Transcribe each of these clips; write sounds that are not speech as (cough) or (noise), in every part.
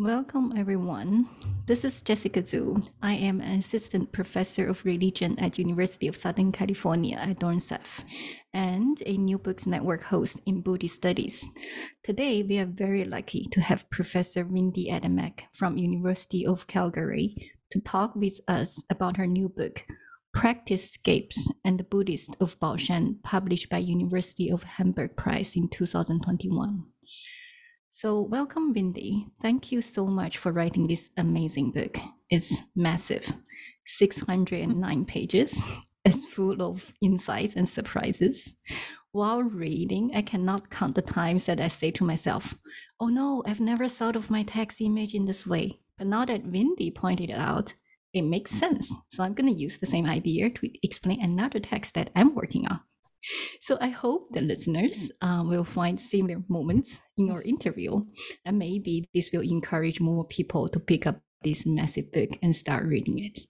Welcome, everyone. This is Jessica Zu. I am an assistant professor of religion at University of Southern California at Dornsife and a New Books Network host in Buddhist Studies. Today, we are very lucky to have Professor Wendy Adamek from University of Calgary to talk with us about her new book, Practicescapes and the Buddhist of Baoshan, published by University of Hamburg Press in 2021. So, welcome, Wendy. Thank you so much for writing this amazing book. It's massive, 609 pages. It's full of insights and surprises. While reading, I cannot count the times that I say to myself, Oh no, I've never thought of my text image in this way. But now that Wendy pointed it out, it makes sense. So I'm going to use the same idea to explain another text that I'm working on. So I hope the listeners uh, will find similar moments in our interview, and maybe this will encourage more people to pick up this massive book and start reading it.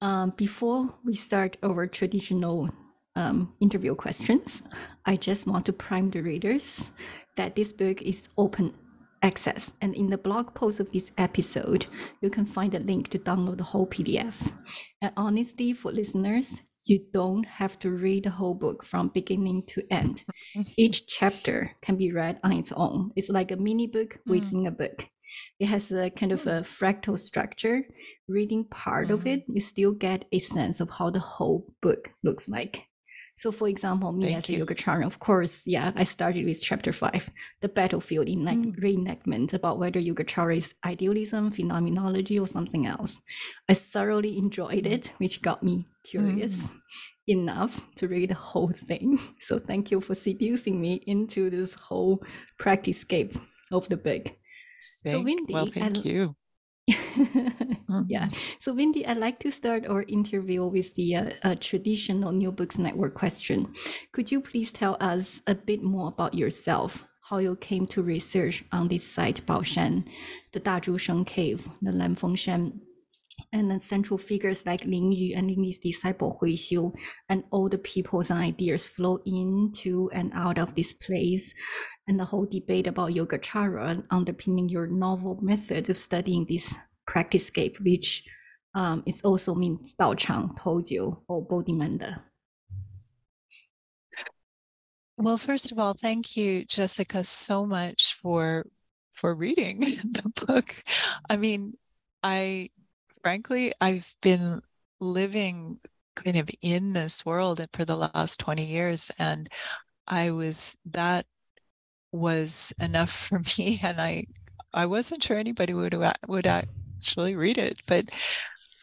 Um, before we start our traditional um, interview questions, I just want to prime the readers that this book is open access. And in the blog post of this episode, you can find a link to download the whole PDF. And honestly, for listeners, you don't have to read the whole book from beginning to end. (laughs) Each chapter can be read on its own. It's like a mini book mm. within mm. a book. It has a kind of a mm. fractal structure. Reading part mm. of it, you still get a sense of how the whole book looks like. So, for example, me Thank as a Yogacara, of course, yeah, I started with chapter five, the battlefield in mm. reenactment about whether Yogacara is idealism, phenomenology, or something else. I thoroughly enjoyed it, which got me curious mm. enough to read the whole thing. (laughs) So, thank you for seducing me into this whole practicescape of the book. Thank, so, Wendy, well, thank I, you. (laughs) mm-hmm. Yeah. So, Wendy, I'd like to start our interview with the uh, uh, traditional New Books Network question. Could you please tell us a bit more about yourself? How you came to research on this site, Baoshan, the Dazhusheng Cave, the Lanfengshan and then central figures like Ling Yu and Ling Yu's disciple Hui Xiu, and all the peoples ideas flow into and out of this place, and the whole debate about Yogacara underpinning your novel method of studying this practice practicescape, which um, is also means Dao Chang, Tojiu, or Bodhimanda. Well, first of all, thank you, Jessica, so much for for reading (laughs) the book. I mean, I frankly, I've been living kind of in this world for the last 20 years. And I was, that was enough for (laughs) me. And I, I wasn't sure anybody would, would actually read it, but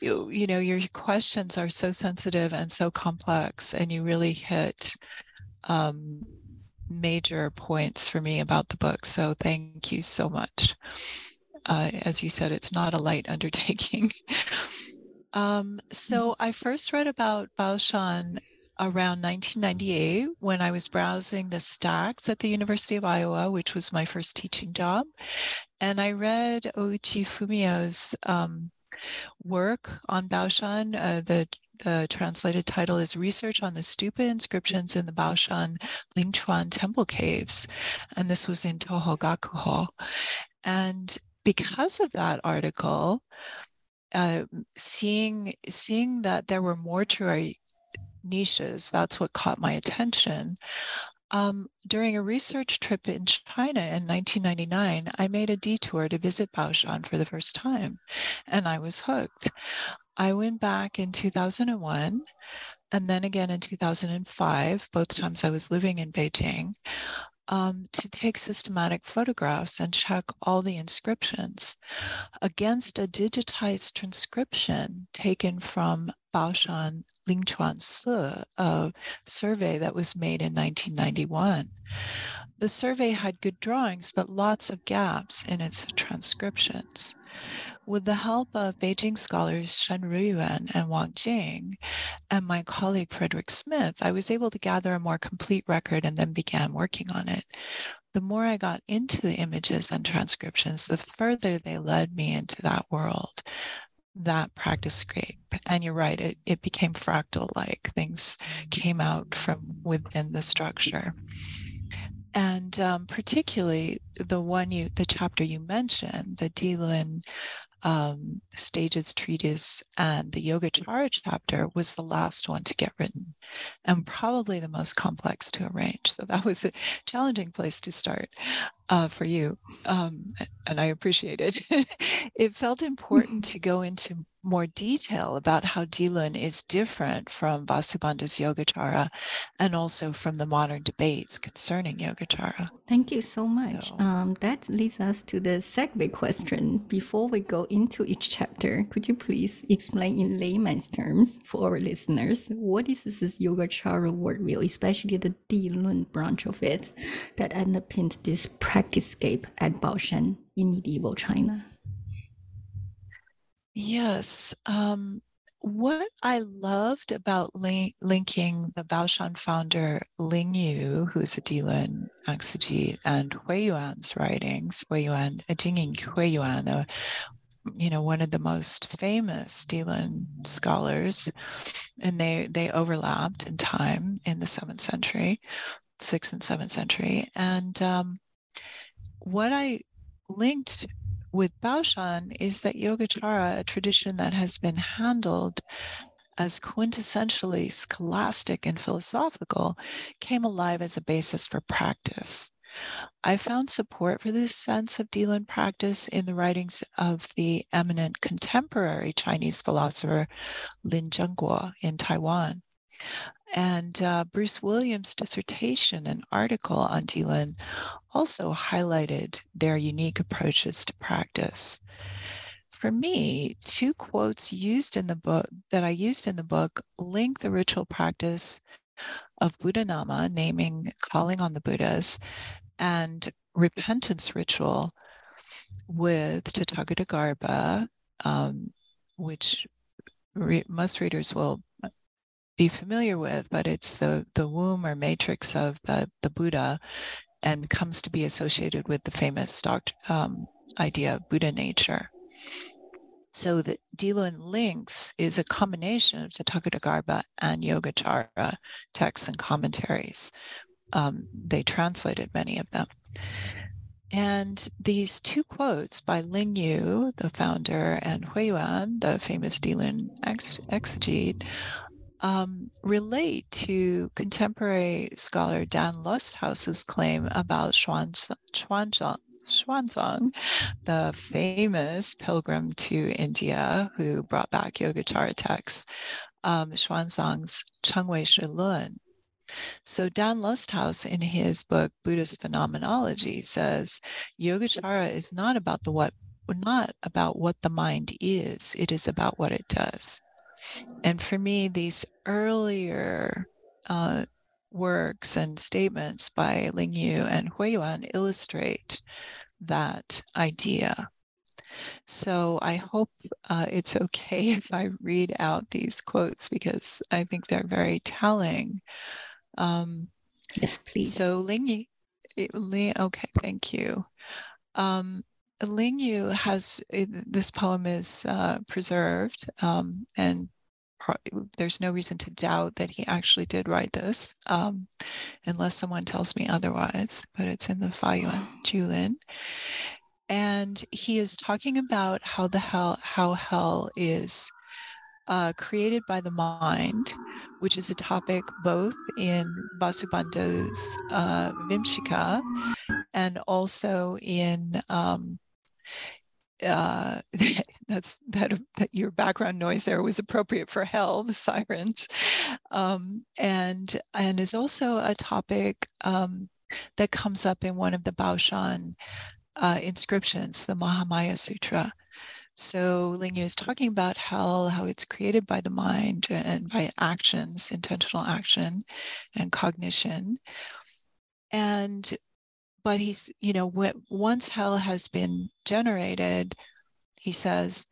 you, you know, your questions are so sensitive and so complex, and you really hit um, major points for me about the book. So thank you so much uh, as you said, it's not a light undertaking. (laughs) um, so mm-hmm. I first read about Baoshan around 1998 when I was browsing the stacks at the University of Iowa, which was my first teaching job. And I read Ouchi Fumio's um, work on Baoshan. Uh, the the translated title is Research on the Stupa Inscriptions in the Baoshan Lingquan Temple Caves. And this was in Tohogakuho. And because of that article, uh, seeing seeing that there were mortuary niches, that's what caught my attention. Um, during a research trip in China in 1999, I made a detour to visit Baoshan for the first time, and I was hooked. I went back in 2001 and then again in 2005, both times I was living in Beijing, um, to take systematic photographs and check all the inscriptions against a digitized transcription taken from Baoshan Lingquan Si, a survey that was made in 1991. The survey had good drawings, but lots of gaps in its transcriptions. With the help of Beijing scholars Shen Ruyuan and Wang Jing and my colleague Frederick Smith, I was able to gather a more complete record and then began working on it. The more I got into the images and transcriptions, the further they led me into that world that practice scape. And you're right, it, it became fractal like things mm-hmm. came out from within the structure. And um, particularly the one you, the chapter you mentioned, the Dilun um, Stages Treatise and the Yogacara chapter was the last one to get written and probably the most complex to arrange. So that was a challenging place to start uh, for you. Um, and I appreciate it. (laughs) it felt important to go into more detail about how Dilun is different from Vasubandhu's Yogacara and also from the modern debates concerning Yogacara. Thank you so much. So. Um, that leads us to the segue question. Before we go into each chapter, could you please explain in layman's terms for our listeners what is this Yogacara worldview, especially the Dilun branch of it that underpinned this practice scape at Baoshan in medieval China? Yes. Um, what I loved about link, linking the Baoshan founder Ling Yu, who's a Dilun exegete, and Hui Yuan's writings, Hui Yuan, Jingying Hui Yuan, a, you know, one of the most famous Dilun scholars, and they they overlapped in time in the seventh century, sixth and seventh century, and um, what I linked with Baoshan is that Yogacara, a tradition that has been handled as quintessentially scholastic and philosophical, came alive as a basis for practice. I found support for this sense of Dilun practice in the writings of the eminent contemporary Chinese philosopher Lin Zhenguo in Taiwan. And uh, Bruce Williams' dissertation and article on Dilun also highlighted their unique approaches to practice. For me, two quotes used in the book that I used in the book link the ritual practice of Buddha Nama, naming, calling on the Buddhas, and repentance ritual with Tathagata Garbha, um, which re- most readers will be familiar with, but it's the, the womb or matrix of the, the Buddha and comes to be associated with the famous doct, um, idea of Buddha nature. So the Dilun links is a combination of Tathagatagarbha and Yogacara texts and commentaries. Um, they translated many of them. And these two quotes by Ling Yu, the founder, and Hui Yuan, the famous Dilun ex- exegete, um, relate to contemporary scholar Dan Lusthaus's claim about Xuanzang, Xuanzang, the famous pilgrim to India who brought back Yogacara texts, um, Xuanzang's Chengwei Shi Lun. So Dan Lusthaus in his book Buddhist Phenomenology says Yogacara is not about the what not about what the mind is, it is about what it does. And for me, these earlier uh, works and statements by Ling Yu and Hui Yuan illustrate that idea. So I hope uh, it's okay (laughs) if I read out these quotes because I think they're very telling. Um, yes, please. So Ling Yu, Ling, okay, thank you. Um, Ling Yu has eh, this poem is uh, preserved, um, and there's no reason to doubt that he actually did write this, um, unless someone tells me otherwise. But it's in the Fayuan (sighs) Zhulin, and he is talking about how the hell how hell is uh, created by the mind, which is a topic both in Vasubandhu's uh, Vimshika and also in um, uh, (laughs) that's that, that your background noise there was appropriate for hell, the sirens, um, and and is also a topic um, that comes up in one of the Baoshan uh, inscriptions, the Mahamaya Sutra. So Lingyu is talking about hell, how it's created by the mind and by actions, intentional action and cognition. And but he's, you know, once hell has been generated, he says,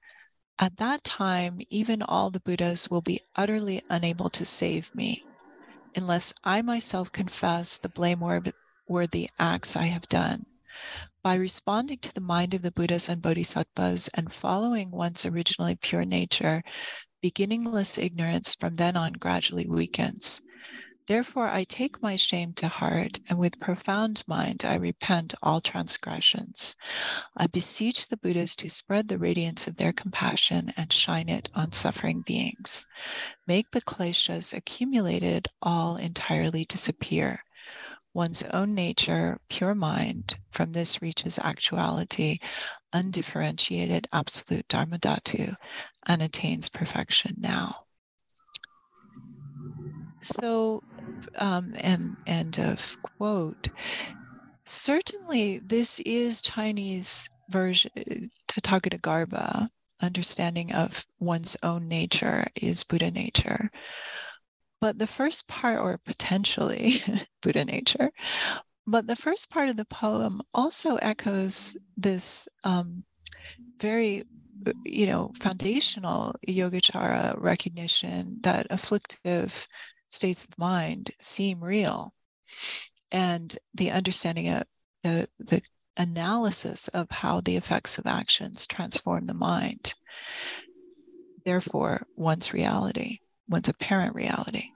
at that time, even all the Buddhas will be utterly unable to save me unless I myself confess the blameworthy acts I have done. By responding to the mind of the Buddhas and Bodhisattvas and following one's originally pure nature, beginningless ignorance from then on gradually weakens. Therefore, I take my shame to heart, and with profound mind, I repent all transgressions. I beseech the Buddhas to spread the radiance of their compassion and shine it on suffering beings. Make the kleshas accumulated all entirely disappear one's own nature, pure mind, from this reaches actuality, undifferentiated absolute dharmadhatu, and attains perfection now. So, um, and end of quote. Certainly, this is Chinese version Tathagata Garbha understanding of one's own nature is Buddha nature. But the first part, or potentially (laughs) Buddha nature, but the first part of the poem also echoes this um, very, you know, foundational Yogacara recognition that afflictive states of mind seem real, and the understanding of the the analysis of how the effects of actions transform the mind. Therefore, one's reality one's apparent reality.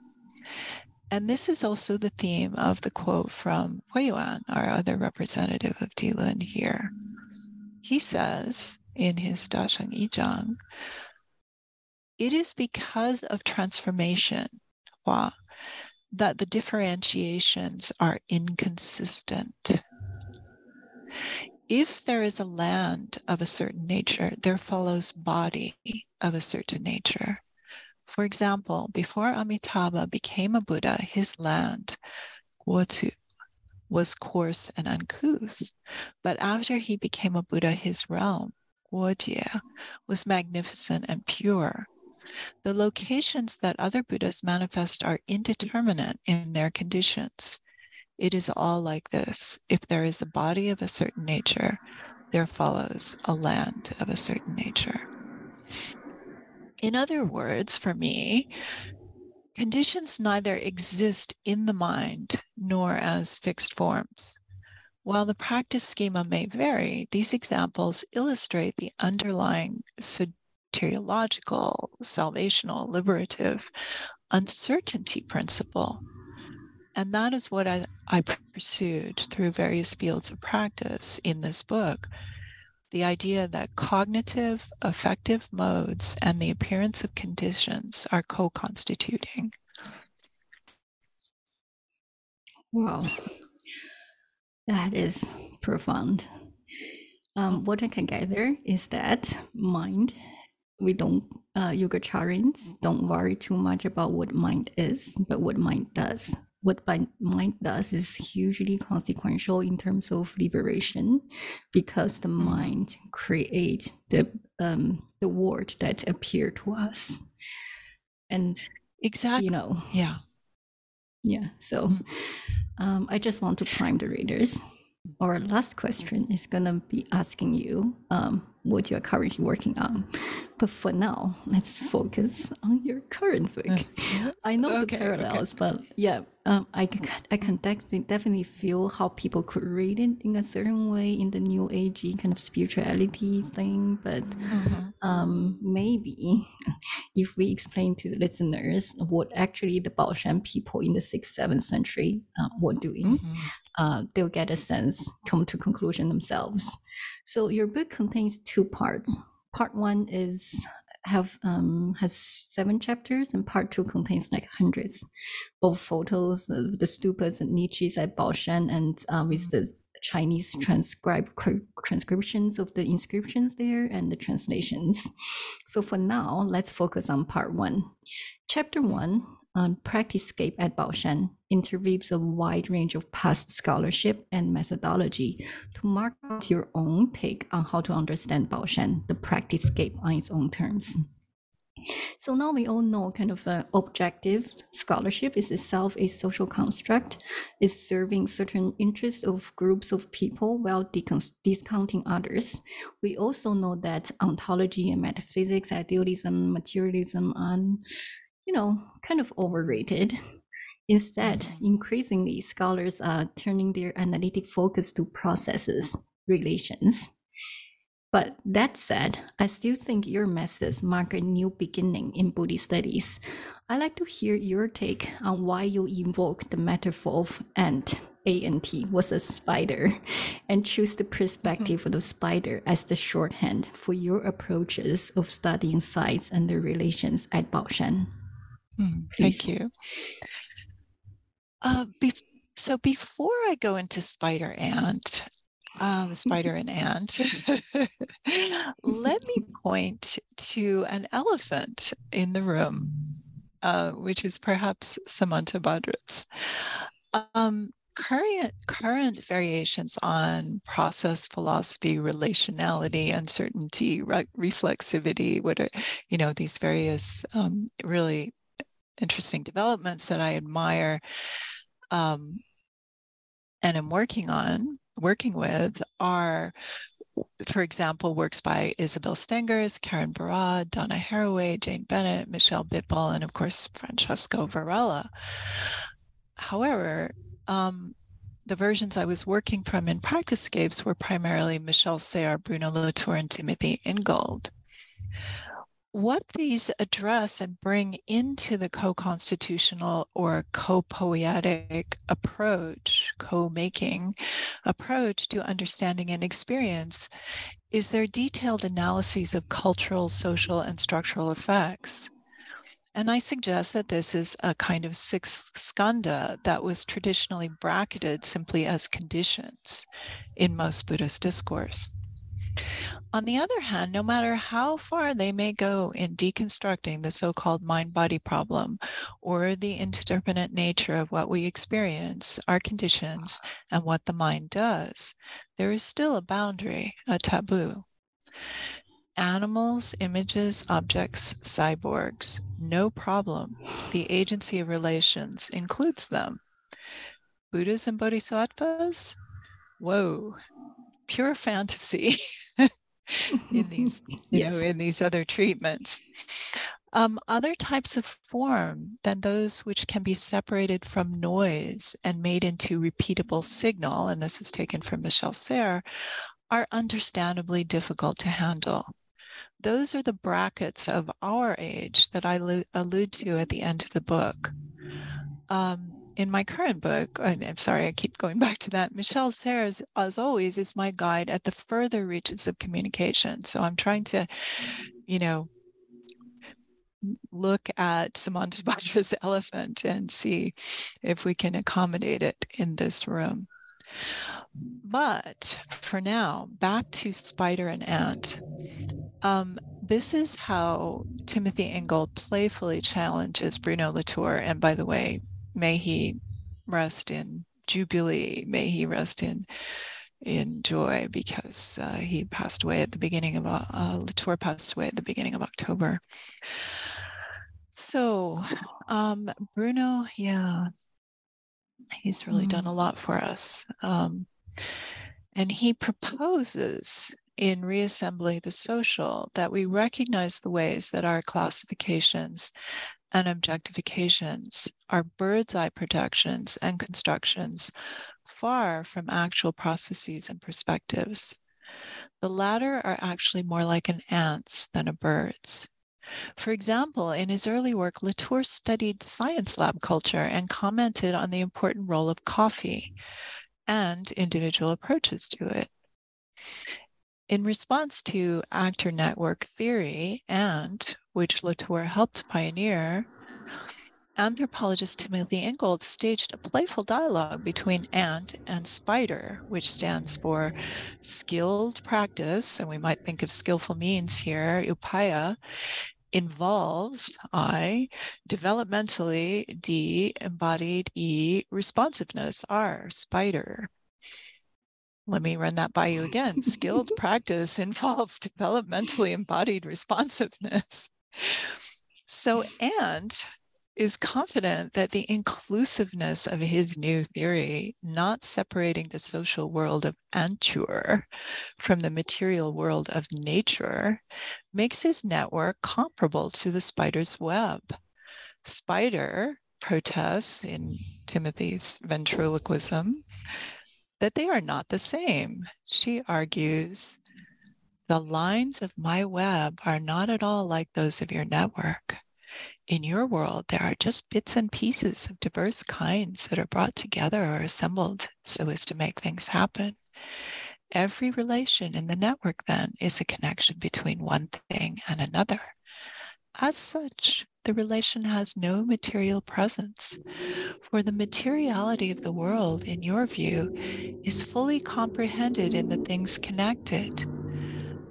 And this is also the theme of the quote from Huiyuan, our other representative of Dilun here. He says in his Dasheng Yizhang, it is because of transformation, That the differentiations are inconsistent. If there is a land of a certain nature, there follows body of a certain nature. For example, before Amitabha became a Buddha, his land, was coarse and uncouth. But after he became a Buddha, his realm, was magnificent and pure. The locations that other Buddhas manifest are indeterminate in their conditions. It is all like this. If there is a body of a certain nature, there follows a land of a certain nature. In other words, for me, conditions neither exist in the mind nor as fixed forms. While the practice schema may vary, these examples illustrate the underlying soteriological, salvational, liberative uncertainty principle. And that is what I, I pursued through various fields of practice in this book the idea that cognitive affective modes and the appearance of conditions are co constituting. Wow, that is profound. Um, what I can gather is that mind, we don't, uh, Yogacharans don't worry too much about what mind is, but what mind does. What mind does is hugely consequential in terms of liberation because the mm. mind creates the um, the world that appear to us. And exactly you know yeah. yeah so mm. um, i just want to prime the readers our last question is going to be asking you um, what you're currently working on. But for now, let's focus on your current book. (laughs) I know okay, the parallels, okay. but yeah, um, I, can, I can definitely, definitely feel how people could read it in a certain way in the new agey kind of spirituality thing. But mm-hmm. um, maybe (laughs) if we explain to the listeners what actually the Baoshan people in the 6th, 7th century uh, were doing, mm-hmm uh, they'll get a sense, come to conclusion themselves. So your book contains two parts. Part one is have um, has seven chapters, and part two contains like hundreds of photos of the stupas and niches at Baoshan, and uh, with the Chinese transcribed transcriptions of the inscriptions there and the translations. So for now, let's focus on part one. Chapter one on Practicescape at Baoshan interviews a wide range of past scholarship and methodology to mark out your own take on how to understand Baoshan, the Practicescape on its own terms. So now we all know kind of uh, objective scholarship is itself a social construct, is serving certain interests of groups of people while discounting others. We also know that ontology and metaphysics, idealism, materialism, and you know, kind of overrated. Instead, mm-hmm. increasingly, scholars are turning their analytic focus to processes, relations. But that said, I still think your methods mark a new beginning in Buddhist studies. I'd like to hear your take on why you invoke the metaphor of ant, A-N-T, was a spider, and choose the perspective mm-hmm. of the spider as the shorthand for your approaches of studying sites and their relations at Baoshan. Mm, thank you. Uh, be- so before I go into spider ant, um, spider and ant, let me point to an elephant in the room, uh, which is perhaps Samantabhadra's. Um, current current variations on process philosophy relationality uncertainty re- reflexivity what are you know these various um, really interesting developments that I admire um, and am working on, working with are, for example, works by Isabel Stengers, Karen Barad, Donna Haraway, Jane Bennett, Michel Bitbol, and of course, Francisco Varela. However, um, the versions I was working from in Practicescapes were primarily Michel Serres, Bruno Latour, and Timothy Ingold what these address and bring into the co constitutional or co poetic approach, co making approach to understanding and experience is their detailed analyses of cultural, social, and structural effects. And I suggest that this is a kind of sixth skandha that was traditionally bracketed simply as conditions in most Buddhist discourse. On the other hand, no matter how far they may go in deconstructing the so called mind body problem or the interdependency nature of what we experience, our conditions, ah. and what the mind does, there is still a boundary, a taboo. Animals, images, objects, cyborgs, no problem. The agency of relations includes them. Buddhas and bodhisattvas? Whoa, pure fantasy (laughs) in these you yes. know in these other treatments. Um, other types of form than those which can be separated from noise and made into repeatable signal and this is taken from michel serres are understandably difficult to handle. Those are the brackets of our age that i allude to at the end of the book. Um, in my current book, I'm sorry, I keep going (laughs) back to that. Michel Serres, as always, is my guide at the further reaches of communication. So I'm trying to, you know, look at Samantabhadra's (laughs) elephant and see if we can accommodate it in this room. But for now, back to Spider and Ant. Um, this is how Timothy Ingold playfully challenges Bruno Latour. And by the way, may he rest in jubilee. May he rest in in joy because uh, he passed away at the beginning of uh, uh, Latour passed away at the beginning of October. So um, Bruno, yeah, he's really mm. done a lot for us. Um, And he proposes in reassembling the social that we recognize the ways that our classifications and objectifications are bird's eye projections and constructions far from actual processes and perspectives. The latter are actually more like an ant's than a bird's. For example, in his early work, Latour studied science lab culture and commented on the important role of coffee and individual approaches to it. In response to actor network theory, and which Latour helped pioneer, anthropologist Timothy Ingold staged a playful dialogue between ant and spider, which stands for skilled practice, and we might think of skillful means here, upaya, involves I, developmentally D, embodied E, responsiveness R, spider. Let me run that by you again. (laughs) Skilled practice involves developmentally embodied responsiveness. So, and is confident that the inclusiveness of his new theory, not separating the social world of Antur from the material world of nature, makes his network comparable to the spider's web. Spider protests in Timothy's ventriloquism that they are not the same. She argues the lines of my web are not at all like those of your network in your world, there are just bits and pieces of diverse kinds that are brought together or assembled so as to make things happen. Every relation in the network, then, is a connection between one thing and another. As such, the relation has no material presence, for the materiality of the world, in your view, is fully comprehended in the things connected.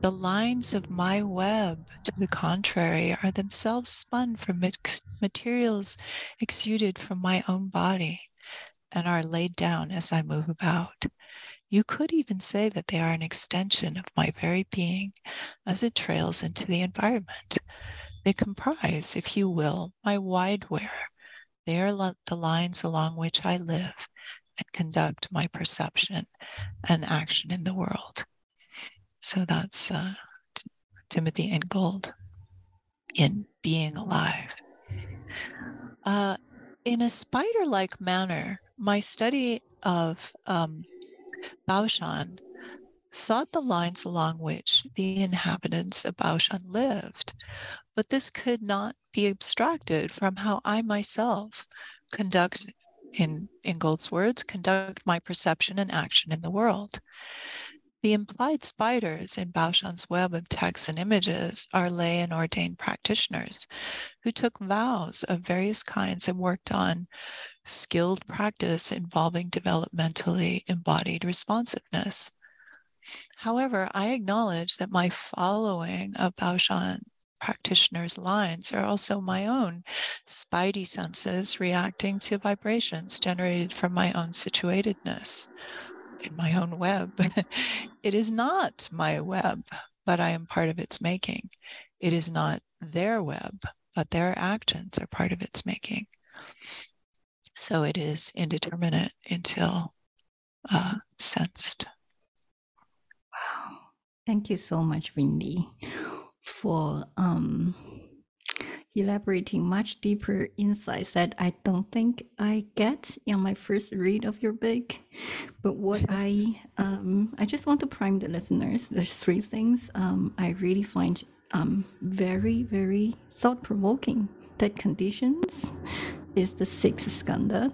The lines of my web, to the contrary, are themselves spun from mixed materials exuded from my own body and are laid down as I move about. You could even say that they are an extension of my very being as it trails into the environment. They comprise, if you will, my wide wideware. They are the lines along which I live and conduct my perception and action in the world. So that's uh, t- Timothy Ingold in Being Alive. Uh, in a spider like manner, my study of um, Baoshan sought the lines along which the inhabitants of Baoshan lived, but this could not be abstracted from how I myself conduct, in Ingold's words, conduct my perception and action in the world. The implied spiders in Baoshan's web of texts and images are lay and ordained practitioners who took vows of various kinds and worked on skilled practice involving developmentally embodied responsiveness. However, I acknowledge that my following of Baoshan practitioners' lines are also my own spidey senses reacting to vibrations generated from my own situatedness in my own web. (laughs) it is not my web, but I am part of its making. It is not their web, but their actions are part of its making. So it is indeterminate until uh, sensed. Wow. Thank you so much, Wendy, for um, elaborating much deeper insights that I don't think I get in my first read of your book. But what (laughs) I um, I just want to prime the listeners. There's three things um, I really find um, very very thought provoking. That conditions is the sixth skandha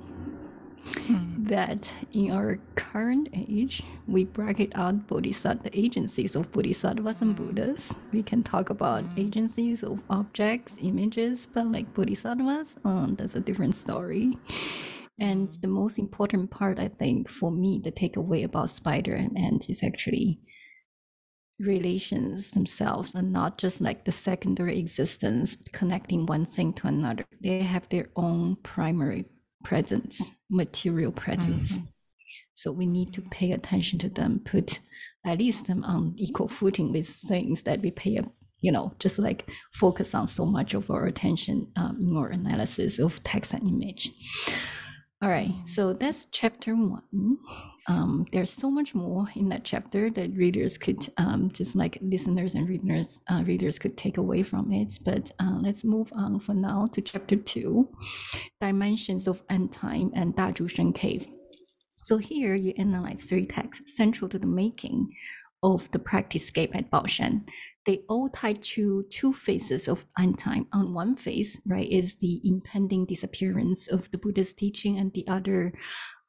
Hmm. That in our current age, we bracket out bodhisattva agencies of bodhisattvas and hmm. Buddhas. We can talk about hmm. agencies of objects, images, but like bodhisattvas, um, that's a different story. And the most important part, I think, for me, the takeaway about spider and ant is actually relations themselves and not just like the secondary existence connecting one thing to another. They have their own primary presence, material presence. Mm-hmm. So we need to pay attention to them, put at least them on equal footing with things that we pay, you know, just like focus on so much of our attention um, in our analysis of text and image. All right, so that's chapter one. Um, there's so much more in that chapter that readers could, um, just like listeners and readers, uh, readers could take away from it. But uh, let's move on for now to chapter two, dimensions of end time and Dazhusheng cave. So here you analyze three texts central to the making of the practice scape at Baoshan. They all tie to two phases of end time. On one phase, right, is the impending disappearance of the Buddha's teaching, and the other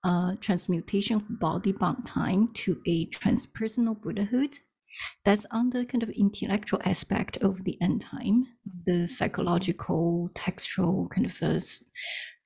uh, transmutation of body bound time to a transpersonal Buddhahood. That's on the kind of intellectual aspect of the end time, the psychological, textual kind of uh,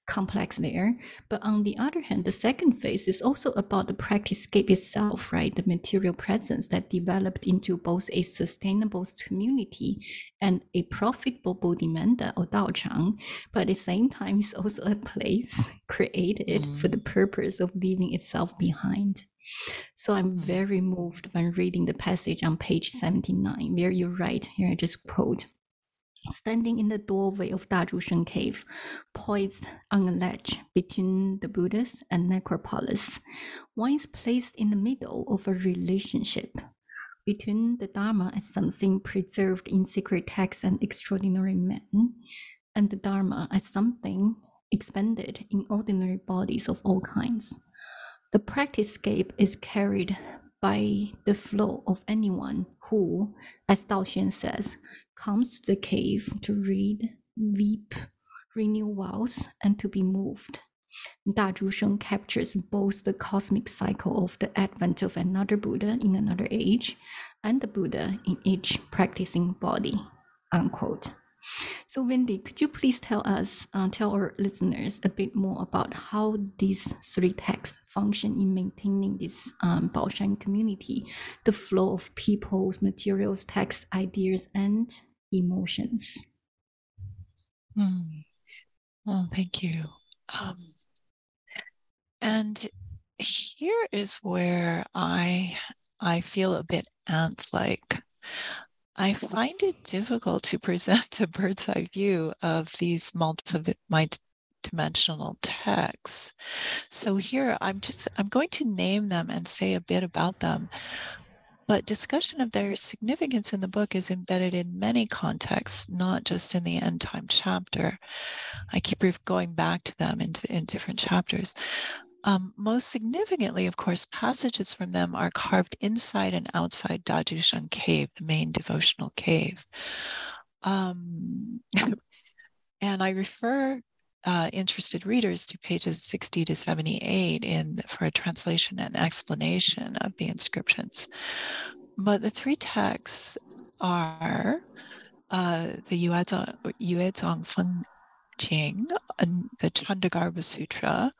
complex there. But on the other hand, the second phase is also about the practice scape itself, right? The material presence that developed into both a sustainable community and a profitable bodhimanda or daochang, but at the same time, it's also a place (laughs) created mm. for the purpose of leaving itself behind. So I'm mm. very moved when reading the passage on page 79, where you write, here I just quote, standing in the doorway of Dazhusheng cave, poised on a ledge between the Buddhas and necropolis, one is placed in the middle of a relationship between the Dharma as something preserved in secret texts and extraordinary men, and the Dharma as something expanded in ordinary bodies of all kinds. The practice scape is carried by the flow of anyone who, as Dao Xuan says, comes to the cave to read, weep, renew vows, and to be moved. Da Zhusheng captures both the cosmic cycle of the advent of another Buddha in another age and the Buddha in each practicing body. Unquote. So, Wendy, could you please tell us, uh, tell our listeners a bit more about how these three texts function in maintaining this um, Baoshan community, the flow of people's materials, texts, ideas, and emotions. Mm. Oh, thank you. Um, and here is where I I feel a bit ant-like. I find it difficult to present a bird's eye view of these multi-dimensional texts. So here I'm just I'm going to name them and say a bit about them but discussion of their significance in the book is embedded in many contexts, not just in the end time chapter. I keep going back to them in, in different chapters. Um, most significantly, of course, passages from them are carved inside and outside Dazhushan Cave, the main devotional cave. Um, (laughs) and I refer uh, interested readers to pages 60 to 78 in for a translation and explanation of the inscriptions. But the three texts are uh, the Yuezong Feng Jing, and the Chandragarbha Sutra,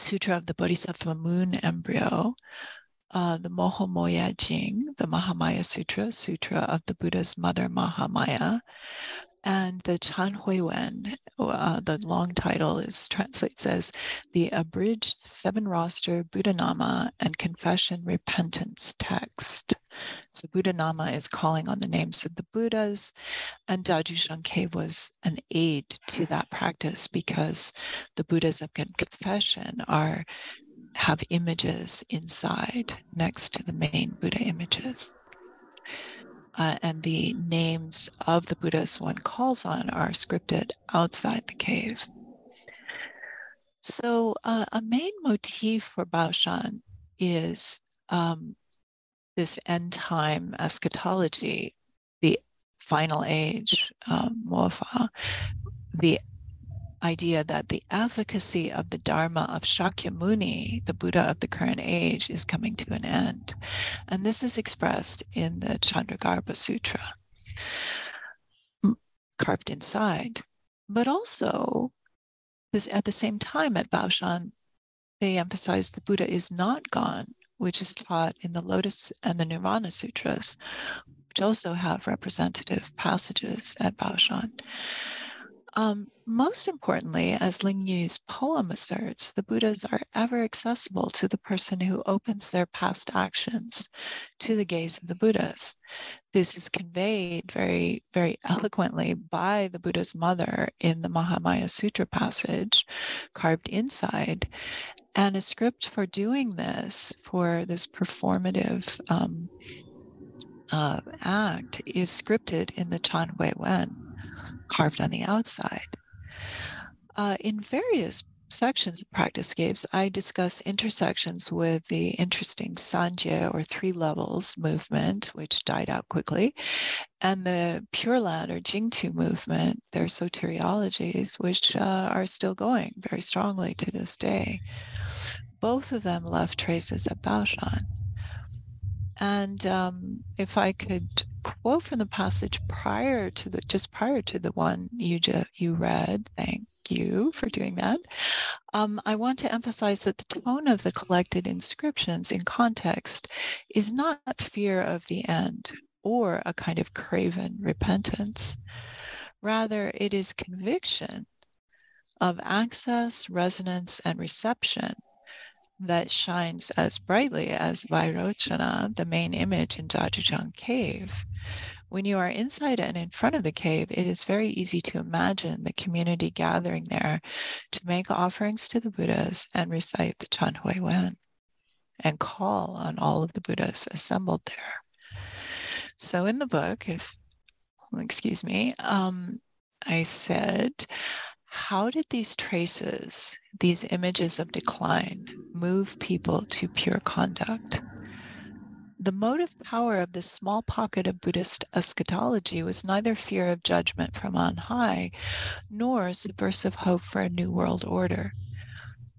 Sutra of the Bodhisattva Moon Embryo, uh, the Mohomoya Jing, the Mahamaya Sutra, Sutra of the Buddha's Mother Mahamaya, and the Chan Hui Wen, uh, the long title is translates as the abridged seven roster Buddhanama and confession repentance text. So Buddhanama is calling on the names of the Buddhas, and Dazhushan Cave was an aid to that practice because the Buddhas of confession are have images inside next to the main Buddha images uh, and the names of the Buddhas one calls on are scripted outside the cave. So, uh, a main motif for Baoshan is um, this end time eschatology, the final age, um, Mofa, the idea that the efficacy of the Dharma of Shakyamuni, the Buddha of the current age, is coming to an end. And this is expressed in the Chandragarbha Sutra, carved inside. But also, this at the same time at Baoshan, they emphasize the Buddha is not gone, which is taught in the Lotus and the Nirvana Sutras, which also have representative passages at Baoshan. Um, most importantly, as Ling Yu's poem asserts, the Buddhas are ever accessible to the person who opens their past actions to the gaze of the Buddhas. This is conveyed very, very eloquently by the Buddha's mother in the Mahamaya Sutra passage, carved inside. And a script for doing this, for this performative um, uh, act, is scripted in the Chan Hui Wen carved on the outside. Uh, in various sections of practicescapes, I discuss intersections with the interesting Sanjie or three levels movement, which died out quickly, and the Pure Land or Jingtu movement, their soteriologies, which uh, are still going very strongly to this day. Both of them left traces of Baoshan. And um, if I could quote from the passage prior to the just prior to the one you ju- you read, thank you for doing that. Um, I want to emphasize that the tone of the collected inscriptions in context is not fear of the end or a kind of craven repentance. Rather, it is conviction of access, resonance, and reception that shines as brightly as Vairochana, the main image in Dazhusheng cave. When you are inside and in front of the cave, it is very easy to imagine the community gathering there to make offerings to the Buddhas and recite the Chan Hui Wen and call on all of the Buddhas assembled there. So in the book, if excuse me, um, I said, how did these traces, these images of decline, move people to pure conduct? The motive power of this small pocket of Buddhist eschatology was neither fear of judgment from on high, nor subversive hope for a new world order.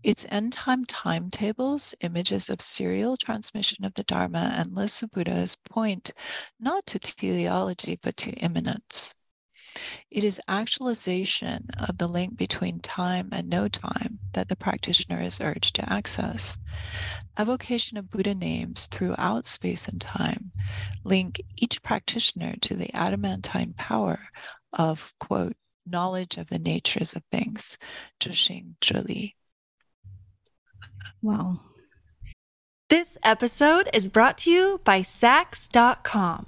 Its end time timetables, images of serial transmission of the Dharma, and lists of Buddhas point not to teleology but to immanence. It is actualization of the link between time and no time that the practitioner is urged to access. Evocation of Buddha names throughout space and time link each practitioner to the adamantine power of, quote, knowledge of the natures of things, Zhixing Zhili. Wow. This episode is brought to you by Saks.com.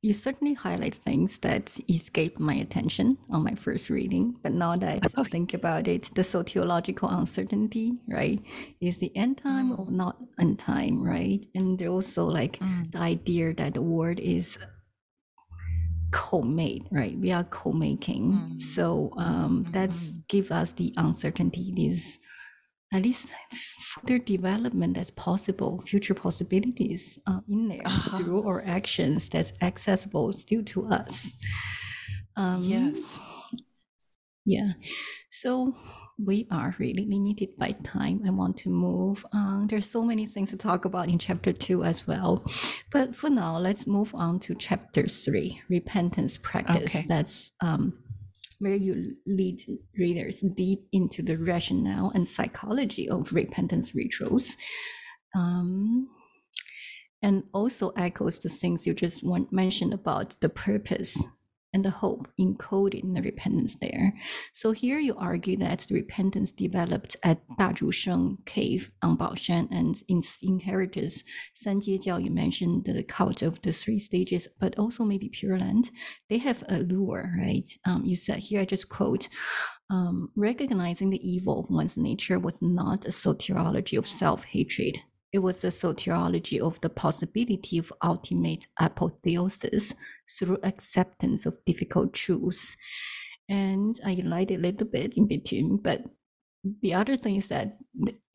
you certainly highlight things that escaped my attention on my first reading, but now that I think about it, the soteriological uncertainty, right, is the end time mm. or not end time, right? And also like mm. the idea that the world is co-made, right? We are co-making, mm. so um, mm-hmm. that's give us the uncertainty. This at least further development that's possible, future possibilities uh, in there uh-huh. through our actions that's accessible still to us. Um, yes. Yeah. So we are really limited by time. I want to move on. There's so many things to talk about in chapter two as well. But for now, let's move on to chapter three, repentance practice. Okay. That's um, where you lead readers deep into the rationale and psychology of repentance rituals. Um, and also echoes the things you just want, mentioned about the purpose and the hope encoded in the repentance there. So here you argue that the repentance developed at Dazhusheng cave on Baoshan and its inheritors. Sanjie Jiao, you mentioned the cult of the three stages, but also maybe Pure Land. They have a lure, right? Um, you said here, I just quote, um, recognizing the evil of one's nature was not a soteriology of self-hatred, it was a soteriology of the possibility of ultimate apotheosis through acceptance of difficult truths. And I lied a little bit in between, but the other thing is that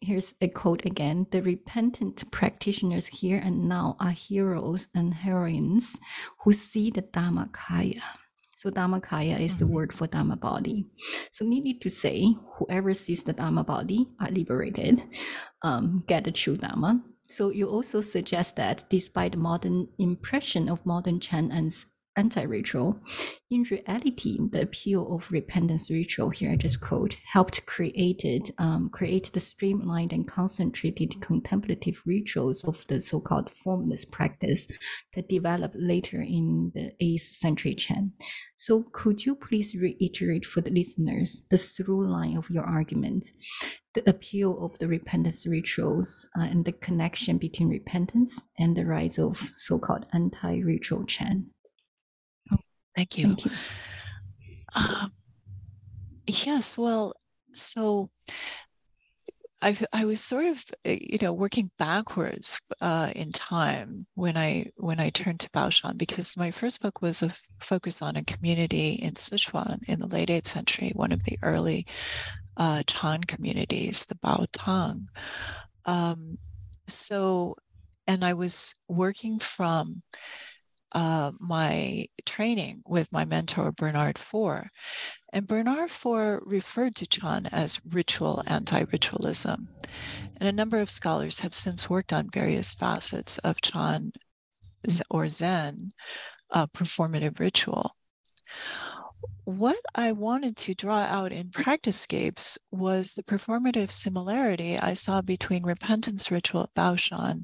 here's a quote again the repentant practitioners here and now are heroes and heroines who see the Dhammakaya So Dharmakaya is the mm-hmm. word for Dhamma body. So needless to say, whoever sees the Dhamma body are liberated, um, get the true Dhamma. So you also suggest that despite the modern impression of modern Chan and anti-ritual. In reality, the appeal of repentance ritual here, I just quote, helped created um, create the streamlined and concentrated contemplative rituals of the so-called formless practice that developed later in the 8th century Chan. So could you please reiterate for the listeners the through line of your argument, the appeal of the repentance rituals uh, and the connection between repentance and the rise of so-called anti-ritual Chan? Thank you. Thank you. Uh, yes, well, so I I was sort of eh, you know working backwards uh, in time when I when I turned to Baoshan because my first book was a focus on a community in Sichuan in the late 8th century, one of the early uh, Chan communities, the Bao Tang. Um, so, and I was working from uh, my training with my mentor, Bernard Faure. And Bernard Faure referred to Chan as ritual anti ritualism. And a number of scholars have since worked on various facets of Chan or Zen uh, performative ritual. What I wanted to draw out in Practicescapes was the performative similarity I saw between repentance ritual at Baoshan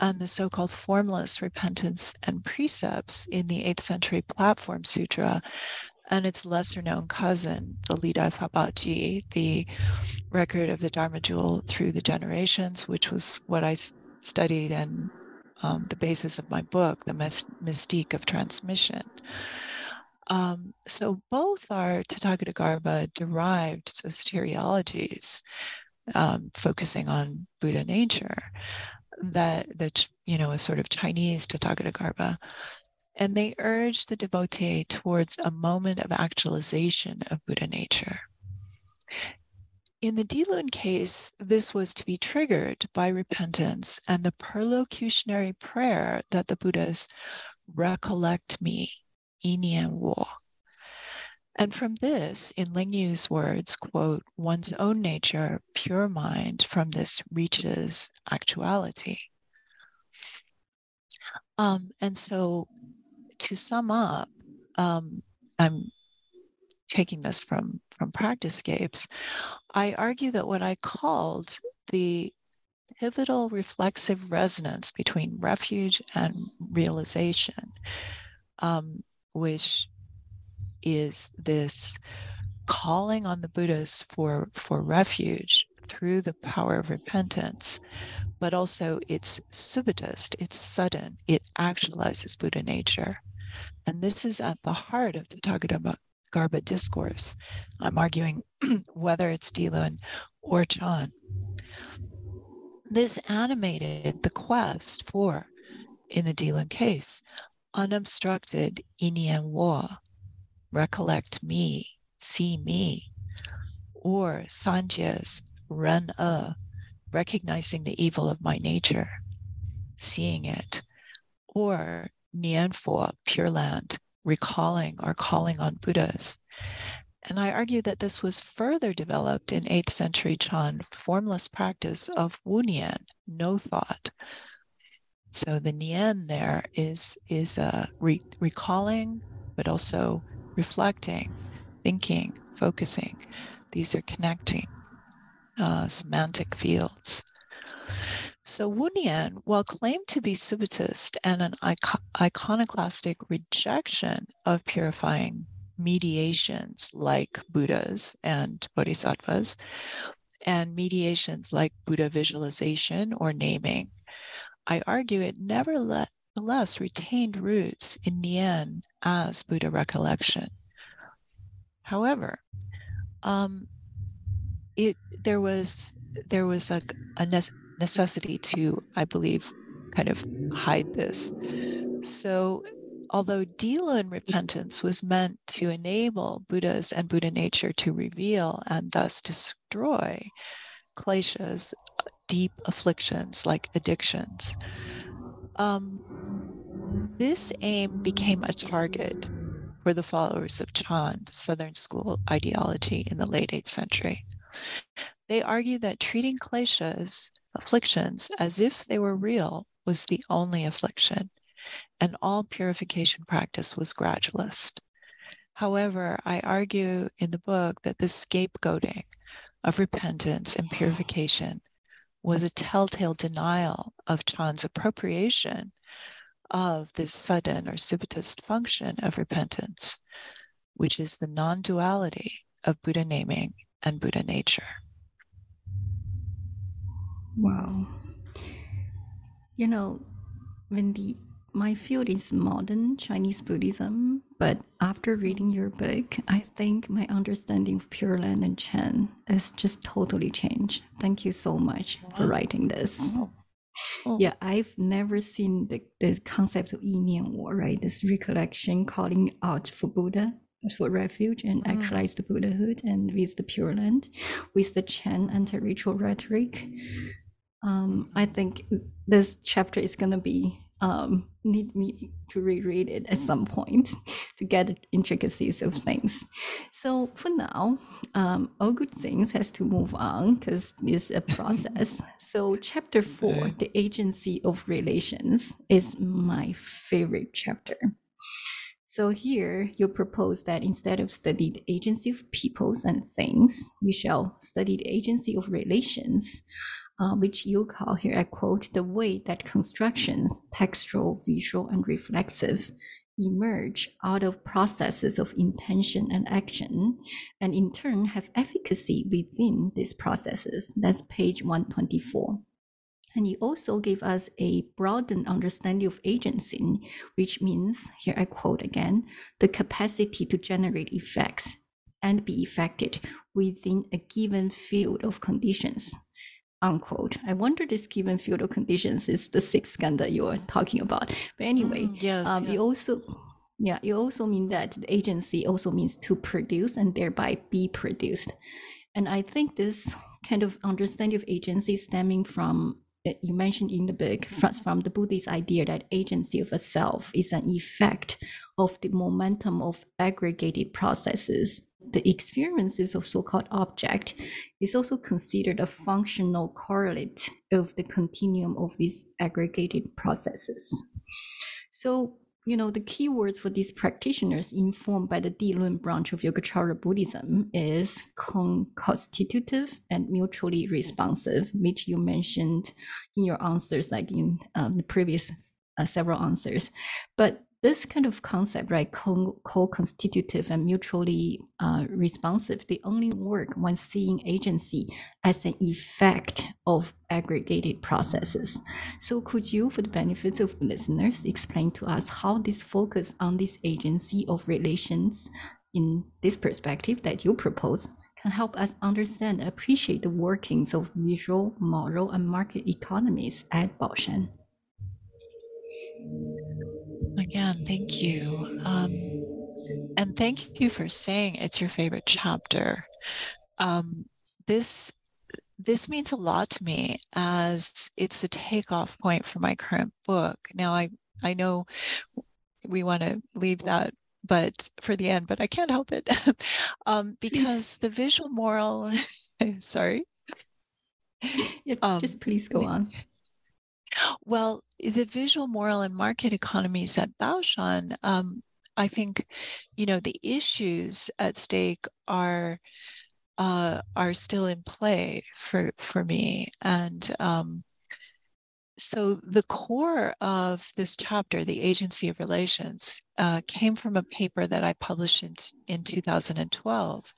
and the so called formless repentance and precepts in the 8th century Platform Sutra and its lesser known cousin, the Lidai Fabaji, the record of the Dharma jewel through the generations, which was what I studied and um, the basis of my book, The Mystique of Transmission. Um, so both are Tathagatagarbha derived soteriologies, um, focusing on Buddha nature that that you know a sort of Chinese Tathagatagarbha, and they urge the devotee towards a moment of actualization of Buddha nature. In the Dilun case, this was to be triggered by repentance and the perlocutionary prayer that the Buddhas recollect me, Yinian Wo. And from this, in Ling Yu's words, quote, one's own nature, pure mind, from this reaches actuality. Um, and so to sum up, um, I'm taking this from, from Practicescapes. I argue that what I called the pivotal reflexive resonance between refuge and realization, um, which is this calling on the Buddhas for, for refuge through the power of repentance, but also it's subitist, it's sudden, it actualizes Buddha nature. And this is at the heart of the Tathagatagarbha discourse. I'm arguing (clears throat) whether it's Dilun or Chan. This animated the quest for, in the Dilun case, unobstructed Yinian Wo, recollect me, see me, or Sanjie's Ren E, recognizing the evil of my nature, seeing it, or Nianfo, Pure Land, recalling or calling on Buddhas. And I argue that this was further developed in 8th century Chan formless practice of Wu Nian, no thought. So the Nian there is, is a re- recalling, but also reflecting, thinking, focusing. These are connecting uh, semantic fields. So Wu Nian, while claimed to be subitist and an iconoclastic rejection of purifying mediations like Buddhas and Bodhisattvas, and mediations like Buddha visualization or naming, I argue it never nevertheless retained roots in Nian as Buddha recollection. However, um, it there was there was a, a necessity to, I believe, kind of hide this. So, although Dilun repentance was meant to enable Buddhas and Buddha nature to reveal and thus destroy kleshas, deep afflictions like addictions, um, this aim became a target for the followers of Chan, Southern school ideology in the late 8th century. They argued that treating kleshas, afflictions, as if they were real was the only affliction, and all purification practice was gradualist. However, I argue in the book that the scapegoating of repentance and purification was a telltale denial of Chan's appropriation of this sudden or subitist function of repentance, which is the non duality of Buddha naming and Buddha nature. Wow. You know, when the my field is modern Chinese Buddhism, but after reading your book, I think my understanding of Pure Land and Chan has just totally changed. Thank you so much for writing this. Oh, Oh. Yeah, I've never seen the, the concept of Yi War, right? This recollection calling out for Buddha, for refuge and mm. actualize the Buddhahood and with the Pure Land, with the Chan anti-ritual rhetoric. Um, I think this chapter is going to be um, need me to reread it at some point (laughs) to get the intricacies of things. So for now, um, all good things has to move on because it's a process. (laughs) so chapter four, the agency of relations, is my favorite chapter. So here you propose that instead of study the agency of peoples and things, we shall study the agency of relations uh, which you call here, I quote, the way that constructions, textual, visual, and reflexive, emerge out of processes of intention and action, and in turn have efficacy within these processes. That's page 124. And he also gave us a broadened understanding of agency, which means, here I quote again, the capacity to generate effects and be effected within a given field of conditions unquote. I wonder this given field of conditions is the sixth skandha you're talking about. But anyway, mm, yes, um, yeah. you also yeah, you also mean that the agency also means to produce and thereby be produced. And I think this kind of understanding of agency stemming from uh, you mentioned in the book from, from the Buddhist idea that agency of a self is an effect of the momentum of aggregated processes the experiences of so-called object is also considered a functional correlate of the continuum of these aggregated processes. So, you know, the keywords for these practitioners informed by the Dilun branch of Yogacara Buddhism is constitutive and mutually responsive, which you mentioned in your answers, like in um, the previous uh, several answers. But this kind of concept, right, co-constitutive and mutually uh, responsive, they only work when seeing agency as an effect of aggregated processes. So could you, for the benefits of listeners, explain to us how this focus on this agency of relations in this perspective that you propose can help us understand and appreciate the workings of visual, moral, and market economies at Baoshan? Again, thank you. Um, and thank you for saying it's your favorite chapter. Um, this this means a lot to me as it's the takeoff point for my current book. Now I I know we want to leave that but for the end, but I can't help it. (laughs) um, because the visual moral (laughs) sorry. Yeah, um, just please go on. Well, the visual, moral, and market economies at Baoshan, um, I think, you know, the issues at stake are uh, are still in play for for me, and um, so the core of this chapter, the agency of relations, uh, came from a paper that I published in, in 2012,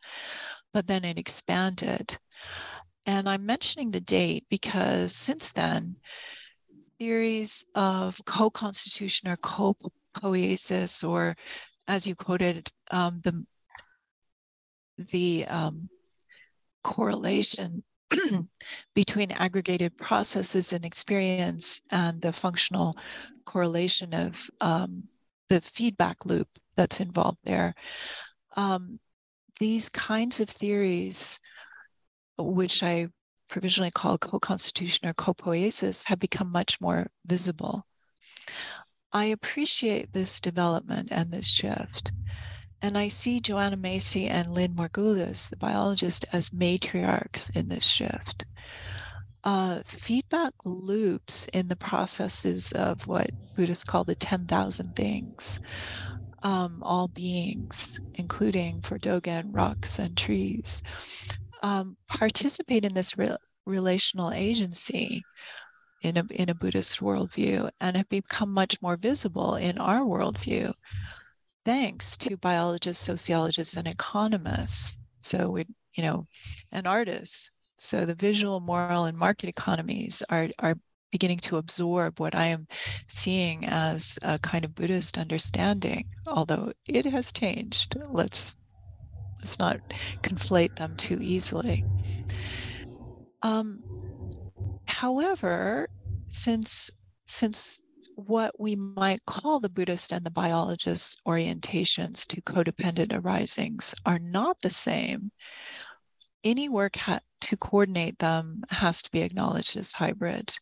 but then it expanded. And I'm mentioning the date because since then, theories of co-constitution or co-poiesis, or as you quoted, um, the the um, correlation (clears throat) between aggregated processes and experience and the functional correlation of um, the feedback loop that's involved there. Um, these kinds of theories, which I provisionally called co-constitution or co-poiesis have become much more visible. I appreciate this development and this shift. And I see Joanna Macy and Lynn Margulis, the biologist, as matriarchs in this shift. Uh, feedback loops in the processes of what Buddhists call the 10,000 things, um, all beings, including for Dogen, rocks and trees, um, participate in this re- relational agency in a, in a Buddhist worldview and have become much more visible in our worldview thanks to biologists, sociologists, and economists. So we, you know, and artists. So the visual, moral, and market economies are are beginning to absorb what I am seeing as a kind of Buddhist understanding, although it has changed. Let's let's not conflate them too easily. Um, however, since since what we might call the Buddhist and the biologist orientations to codependent arisings are not the same, any work ha- to coordinate them has to be acknowledged as hybrid.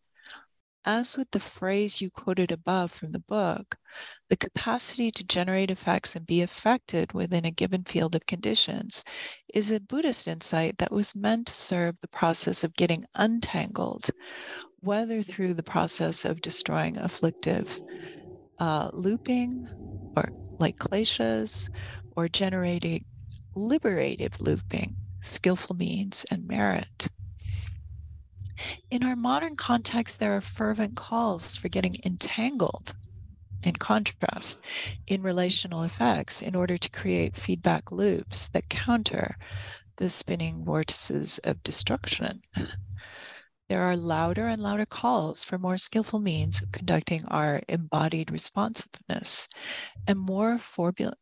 As with the phrase you quoted above from the book, the capacity to generate effects and be affected within a given field of conditions is a Buddhist insight that was meant to serve the process of getting untangled, whether through the process of destroying afflictive uh, looping or like kleshas, or generating liberative looping, skillful means, and merit. In our modern context, there are fervent calls for getting entangled, in contrast, in relational effects in order to create feedback loops that counter the spinning vortices of destruction. There are louder and louder calls for more skillful means of conducting our embodied responsiveness and more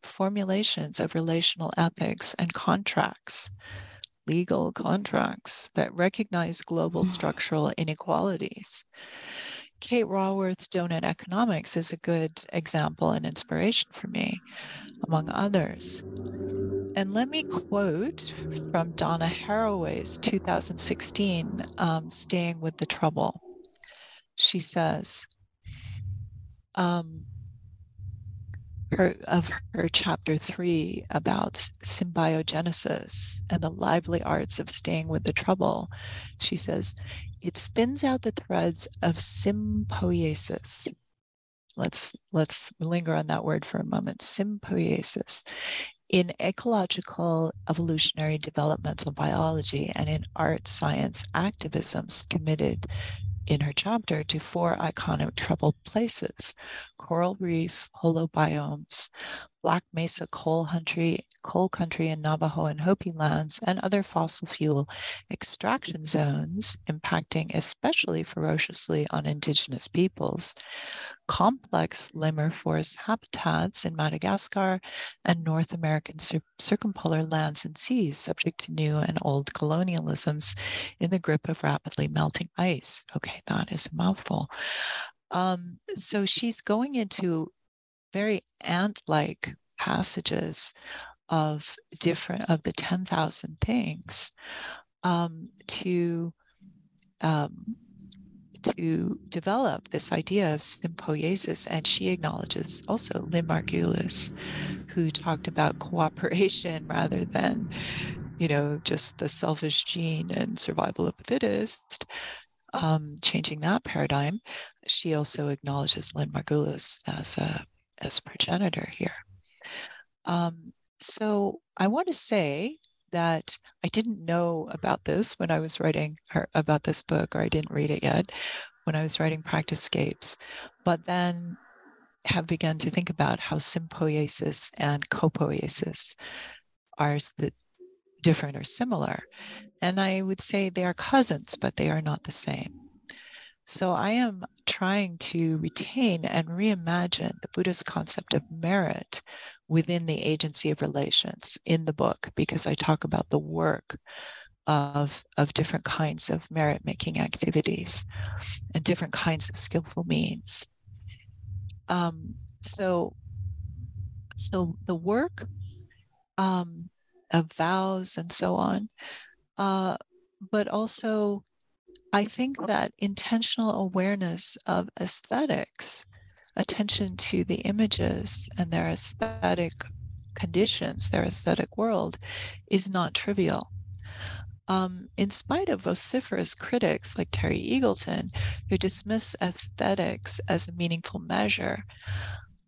formulations of relational ethics and contracts legal contracts that recognize global mm. structural inequalities. Kate Raworth's Doughnut Economics is a good example and inspiration for me, among others. And let me quote from Donna Haraway's 2016 um, Staying with the Trouble. She says, um, her of her chapter three about symbiogenesis and the lively arts of staying with the trouble, she says, it spins out the threads of symbiosis. Let's let's linger on that word for a moment. Symbiosis in ecological evolutionary developmental biology and in art science activisms committed in her chapter to four iconic troubled places coral reef, holobiomes, Black Mesa coal country, coal country in Navajo and Hopi lands, and other fossil fuel extraction zones impacting especially ferociously on indigenous peoples, complex lemur forest habitats in Madagascar and North American cir- circumpolar lands and seas subject to new and old colonialisms in the grip of rapidly melting ice. Okay, that is a mouthful. Um, so she's going into very ant-like passages of different of the 10,000 things um, to um, to develop this idea of sympoiesis. And she acknowledges also Lynn Margulis, who talked about cooperation (laughs) rather than, you know, just the selfish gene and survival of the fittest, um, changing that paradigm. She also acknowledges Lynn Margulis as a as progenitor here. Um, so I want to say that I didn't know about this when I was writing about this book, or I didn't read it yet when I was writing Practice Practicescapes, but then have begun to think about how sympoiesis and copoiesis are the different or similar. And I would say they are cousins, but they are not the same. So I am trying to retain and reimagine the Buddhist concept of merit within the agency of relations in the book because I talk about the work of, of different kinds of merit making activities and different kinds of skillful means. Um, so, so the work um, of vows and so on, uh, but also I think that intentional awareness of aesthetics, attention to the images and their aesthetic conditions, their aesthetic world, is not trivial. Um, in spite of vociferous critics like Terry Eagleton, who dismiss aesthetics as a meaningful measure,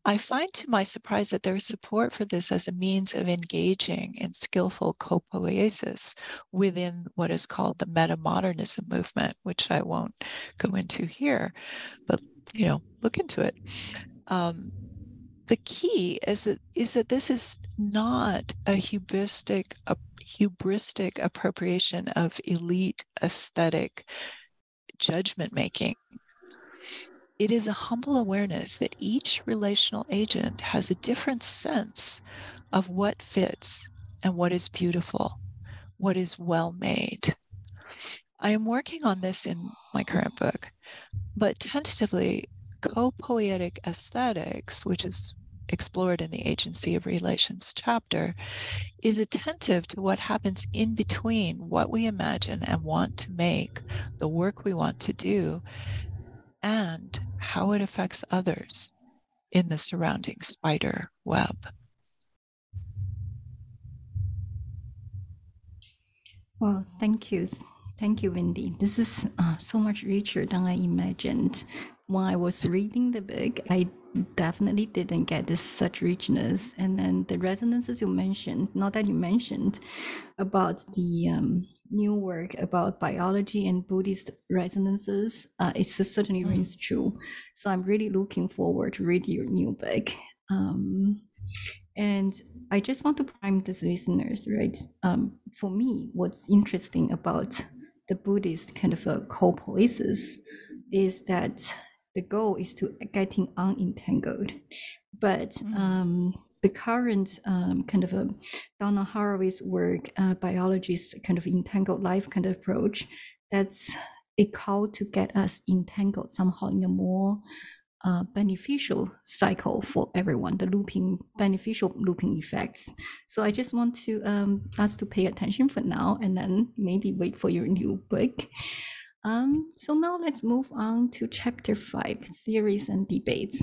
I find to my surprise that there is support for this as a means of engaging in skillful copoiesis within what is called the metamodernism movement, which I won't go into here, but you know, look into it. Um, the key is that is that this is not a hubristic a hubristic appropriation of elite aesthetic judgment making it is a humble awareness that each relational agent has a different sense of what fits and what is beautiful, what is well made. I am working on this in my current book, but tentatively, co-poietic aesthetics, which is explored in the agency of relations chapter, is attentive to what happens in between what we imagine and want to make, the work we want to do, and how it affects others in the surrounding spider web. Well, thank you. Thank you, Wendy. This is uh, so much richer than I imagined. When I was reading the book, I definitely didn't get this such richness. And then the resonances you mentioned, not that you mentioned about the um, new work about biology and Buddhist resonances, uh, it certainly mm. rings true. So I'm really looking forward to read your new book. Um, and I just want to prime the listeners, right? Um, for me, what's interesting about the Buddhist kind of a co-poiesis is that the goal is to getting unentangled. But mm. um, the current um, kind of a Donna Haraway's work, uh, biologist kind of entangled life kind of approach, that's a call to get us entangled somehow in a more uh, beneficial cycle for everyone, the looping, beneficial looping effects. So I just want to um, us to pay attention for now and then maybe wait for your new book. Um, so now let's move on to chapter five, theories and debates.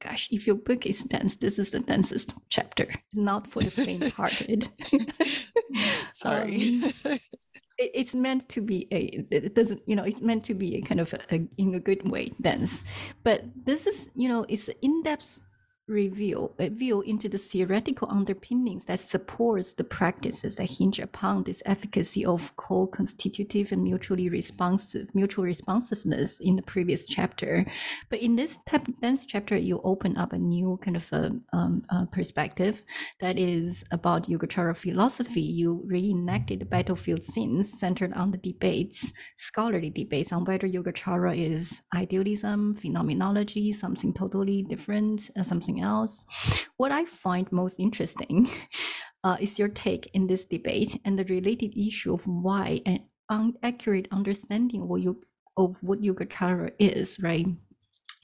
Gosh, if your book is dense, this is the densest chapter, not for the faint-hearted. (laughs) Sorry. Um, it, it's meant to be a it doesn't you know it's meant to be a kind of a, a, in a good way dense but this is you know it's in-depth reveal a view into the theoretical underpinnings that supports the practices that hinge upon this efficacy of co-constitutive and mutually responsive mutual responsiveness in the previous chapter. But in this dense chapter you open up a new kind of a, um, a perspective that is about yogacara philosophy. You reenacted the battlefield scenes centered on the debates scholarly debates on whether yogacara is idealism phenomenology something totally different uh, something something else. What I find most interesting (laughs) uh, is your take in this debate and the related issue of why an inaccurate understanding of what, you, of what yoga Yogacara is, right?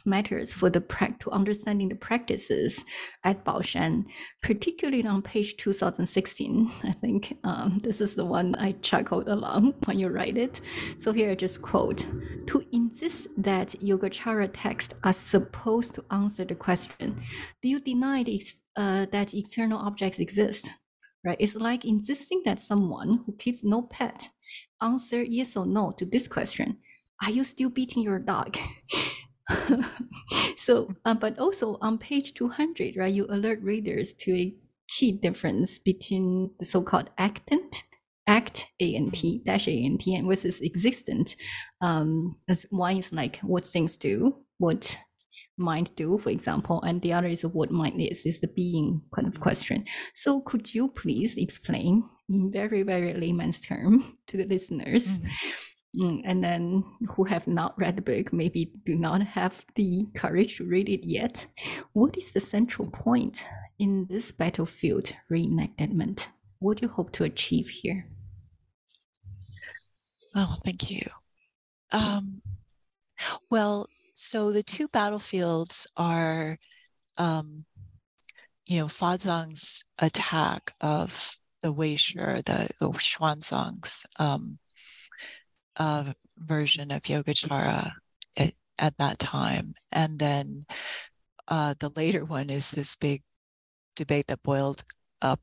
Matters for the practice to understanding the practices at Baoshan, particularly on page 2016. I think um, this is the one I chuckled along (laughs) when you write it. So here I just quote, to insist that Yogacara texts are supposed to answer the question, do you deny uh, that external objects exist? Right? It's like insisting that someone who keeps no pet answer yes or no to this question. Are you still beating your dog? (laughs) (laughs) so, uh, but also on page 200, right, you alert readers to a key difference between the so-called actant, act ant mm. dash ant and versus existent. Um, as one is like what things do, what mind do, for example, and the other is what mind is, is the being kind of mm. question. So could you please explain in very, very layman's term to the listeners mm Mm, and then who have not read the book maybe do not have the courage to read it yet. What is the central point in this battlefield reenactment? What do you hope to achieve here? Oh, thank you. Um, well, so the two battlefields are, um, you know, Fazang's attack of the Weishi, the, the Xuanzang's um, uh, version of Yogacara at, at that time. And then uh, the later one is this big debate that boiled up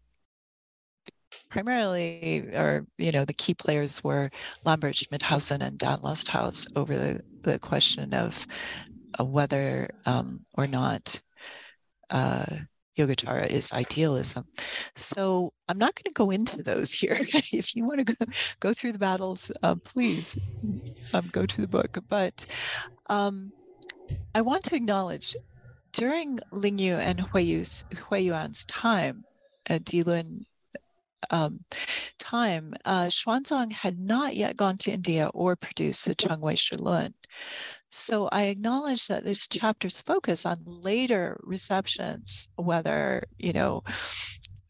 primarily, or you know, the key players were Lambert Schmithausen and Dan Lusthaus over the, the question of uh, whether um, or not uh, Yogacara is idealism. So I'm not going to go into those here. (laughs) if you want to go, go through the battles, uh, please um, go to the book. But um, I want to acknowledge during Lingyu and Huiyu's, Huiyuan's time, uh, Dilun um, time, uh, Xuanzang had not yet gone to India or produced the Chengwei Shilun. So I acknowledge that this chapter's focus on later receptions, whether, you know,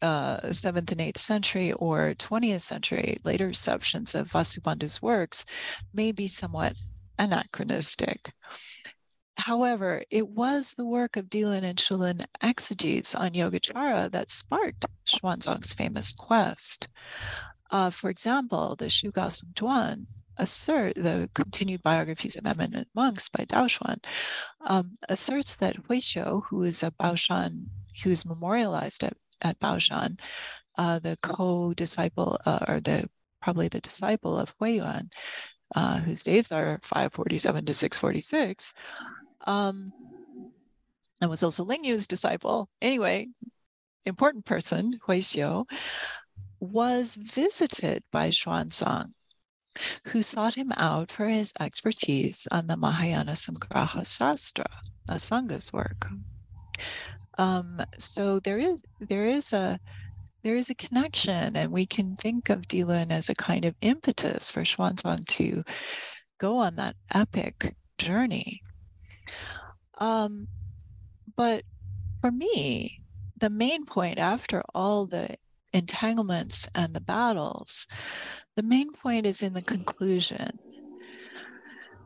uh, seventh and eighth century or 20th century later receptions of Vasubandhu's works may be somewhat anachronistic. However, it was the work of Dilun and Shelun exegetes on Yogacara that sparked Xuanzang's famous quest. Uh, for example, the Shu Sung Zhuan assert the continued biographies of eminent monks by Dao Xuan um, asserts that Hui Xiu, who is a Baoshan, who is memorialized at, at Baoshan, uh, the co-disciple uh, or the probably the disciple of Hui Yuan, uh, whose dates are 547 to 646, um, and was also Ling Yu's disciple. Anyway, important person, Hui was visited by Xuanzang who sought him out for his expertise on the Mahayana Samgraha Shastra, Asanga's work. Um, so there is there is a there is a connection, and we can think of Dilun as a kind of impetus for Xuanzang to go on that epic journey. Um, but for me, the main point after all the entanglements and the battles the main point is in the conclusion.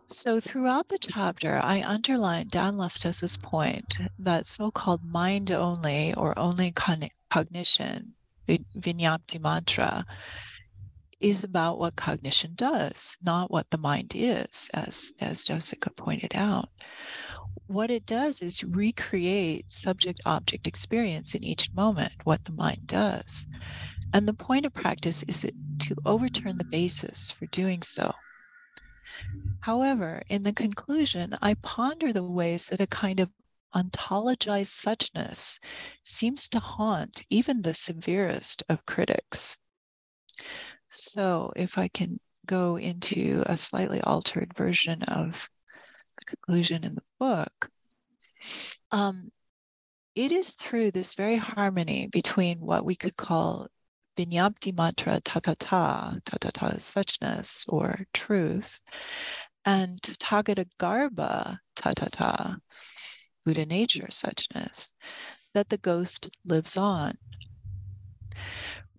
So, throughout the chapter, I underlined Dan Lusthaus's point that so called mind only or only cognition, Vijnapti matra, is about what cognition does, not what the mind is, as, as Jessica pointed out. What it does is recreate subject object experience in each moment, what the mind does. And the point of practice is to overturn the basis for doing so. However, in the conclusion, I ponder the ways that a kind of ontologized suchness seems to haunt even the severest of critics. So, if I can go into a slightly altered version of the conclusion in the book, um, it is through this very harmony between what we could call Vijnapti matra tathata, tathata is suchness or truth, and Tathagata Garbha tathata, Buddha nature suchness, that the ghost lives on.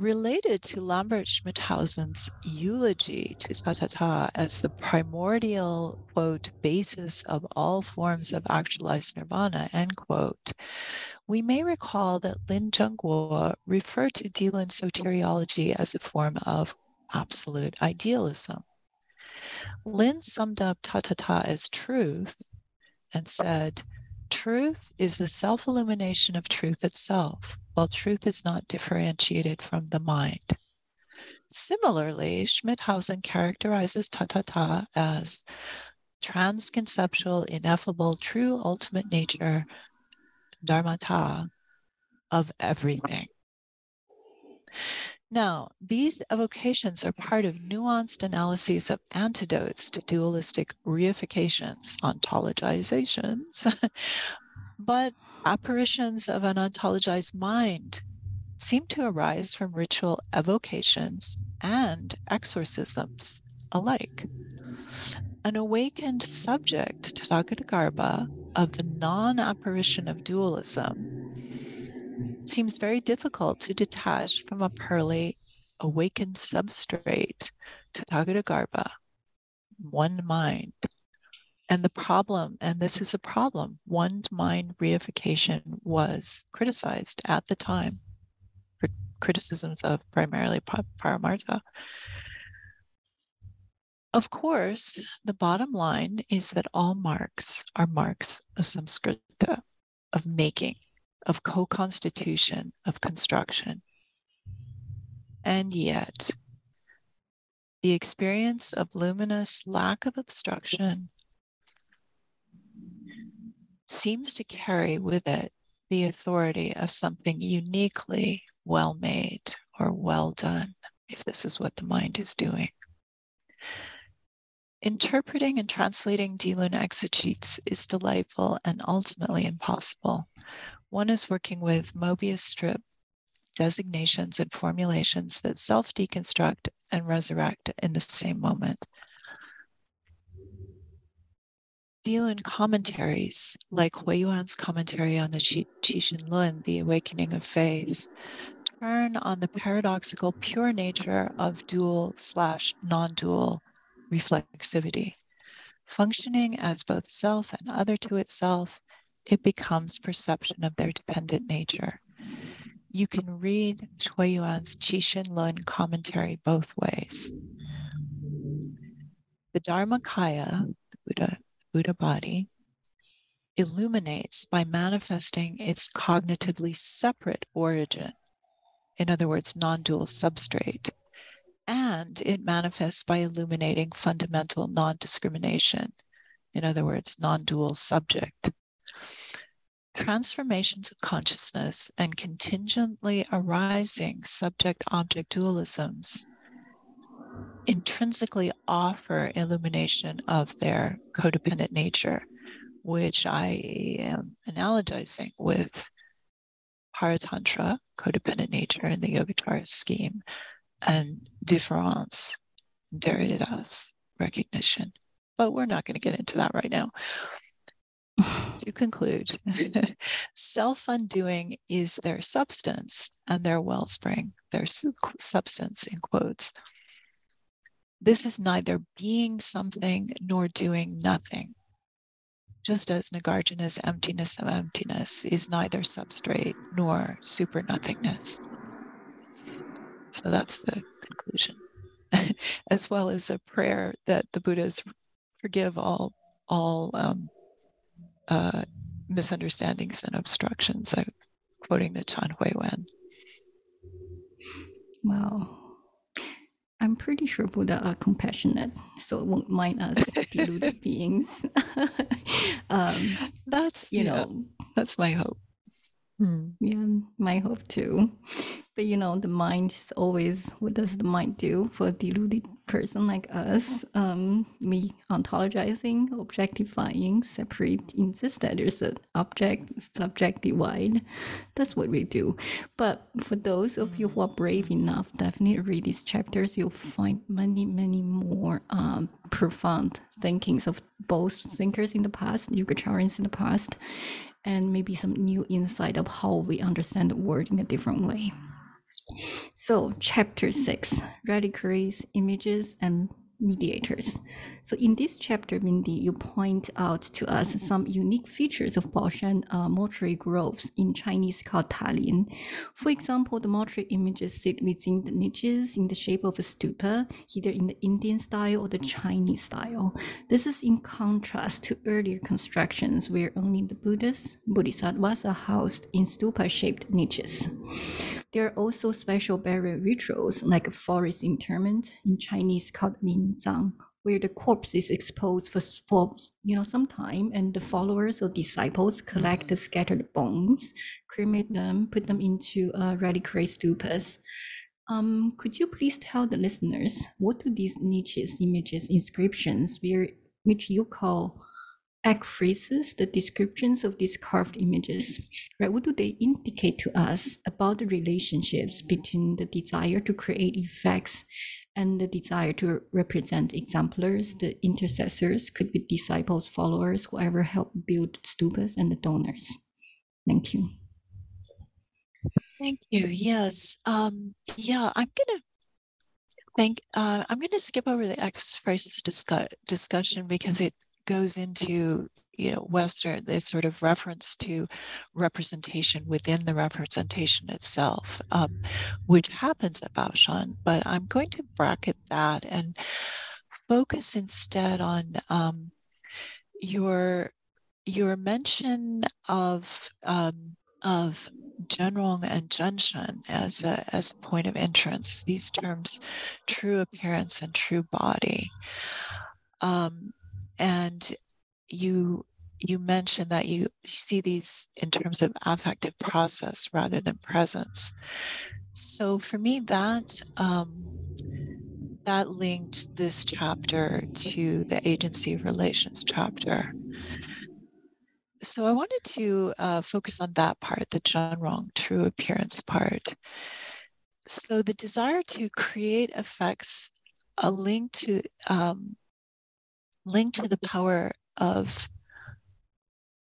Related to Lambert Schmithausen's eulogy to Tathata as the primordial, quote, basis of all forms of actualized nirvana, end quote, we may recall that Lin Zhenguo referred to Dilun soteriology as a form of absolute idealism. Lin summed up Tathata as truth and said, Truth is the self illumination of truth itself, while truth is not differentiated from the mind. Similarly, Schmithausen characterizes Tathata as transconceptual, ineffable, true ultimate nature dharmata of everything. Now, these evocations are part of nuanced analyses of antidotes to dualistic reifications, ontologizations, (laughs) but apparitions of an ontologized mind seem to arise from ritual evocations and exorcisms alike. An awakened subject, Tathagata of the non apparition of dualism seems very difficult to detach from a pearly awakened substrate, Tathagata one mind. And the problem, and this is a problem, one mind reification was criticized at the time for criticisms of primarily Paramartha. Of course, the bottom line is that all marks are marks of samskrita, of making, of co constitution, of construction. And yet, the experience of luminous lack of obstruction seems to carry with it the authority of something uniquely well made or well done, if this is what the mind is doing. Interpreting and translating Dilun exegetes is delightful and ultimately impossible. One is working with Mobius strip designations and formulations that self deconstruct and resurrect in the same moment. Dilun commentaries, like Huiyuan's commentary on the Qixin Lun, The Awakening of Faith, turn on the paradoxical pure nature of dual slash non dual reflexivity. Functioning as both self and other to itself, it becomes perception of their dependent nature. You can read Huiyuan's Qixin Lun commentary both ways. The Dharmakaya, the Buddha Buddha body illuminates by manifesting its cognitively separate origin, in other words, non dual substrate, and it manifests by illuminating fundamental non discrimination, in other words, non dual subject. Transformations of consciousness and contingently arising subject object dualisms intrinsically offer illumination of their codependent nature, which I am analogizing with Paratantra, codependent nature in the Yogacara scheme, and difference, Derrida's recognition. But we're not going to get into that right now. to conclude, (laughs) self undoing is their substance and their wellspring, their substance in quotes. This is neither being something nor doing nothing. Just as Nagarjuna's emptiness of emptiness is neither substrate nor super nothingness. So that's the conclusion, (laughs) as well as a prayer that the Buddhas forgive all all um, uh, misunderstandings and obstructions. I'm quoting the Chan Huiyuan. Wow. I'm pretty sure Buddha are compassionate, so won't mind us deluded (laughs) beings. (laughs) um, that's you yeah, know, that's my hope. Hmm. Yeah, my hope too. But you know, the mind is always what does the mind do for a deluded person like us? Um, me ontologizing, objectifying, separate, insist that there's an object subject divide. That's what we do. But for those of you who are brave enough, definitely read these chapters. You'll find many, many more um, profound thinkings of both thinkers in the past, Yogacarans in the past, and maybe some new insight of how we understand the world in a different way. So, chapter six reliquaries, images, and mediators. So in this chapter, Wendy, you point out to us some unique features of Baoshan uh, mortuary groves in Chinese called talin. For example, the mortuary images sit within the niches in the shape of a stupa, either in the Indian style or the Chinese style. This is in contrast to earlier constructions where only the Buddhas, Bodhisattvas are housed in stupa-shaped niches. There are also special burial rituals like a forest interment in Chinese called Linzang, where the corpse is exposed for, for you know some time and the followers or disciples collect the scattered bones, cremate them, put them into uh, reliquary stupas. Um, could you please tell the listeners what do these niches, images, inscriptions, where, which you call ekphrases, the descriptions of these carved images, right? What do they indicate to us about the relationships between the desire to create effects and the desire to represent exemplars, the intercessors, could be disciples, followers, whoever helped build stupas, and the donors? Thank you. Thank you. Yes. Um, yeah, I'm gonna think uh, I'm gonna skip over the ekphrases discuss- discussion because it goes into you know western this sort of reference to representation within the representation itself um, which happens at Baoshan but i'm going to bracket that and focus instead on um, your your mention of um, of Zhenrong and Zhenshen as a, as a point of entrance, these terms, true appearance and true body. Um, and you you mentioned that you see these in terms of affective process rather than presence. So for me, that um, that linked this chapter to the agency relations chapter. So I wanted to uh, focus on that part, the Zhenrong true appearance part. So the desire to create effects, a link to um, link to the power of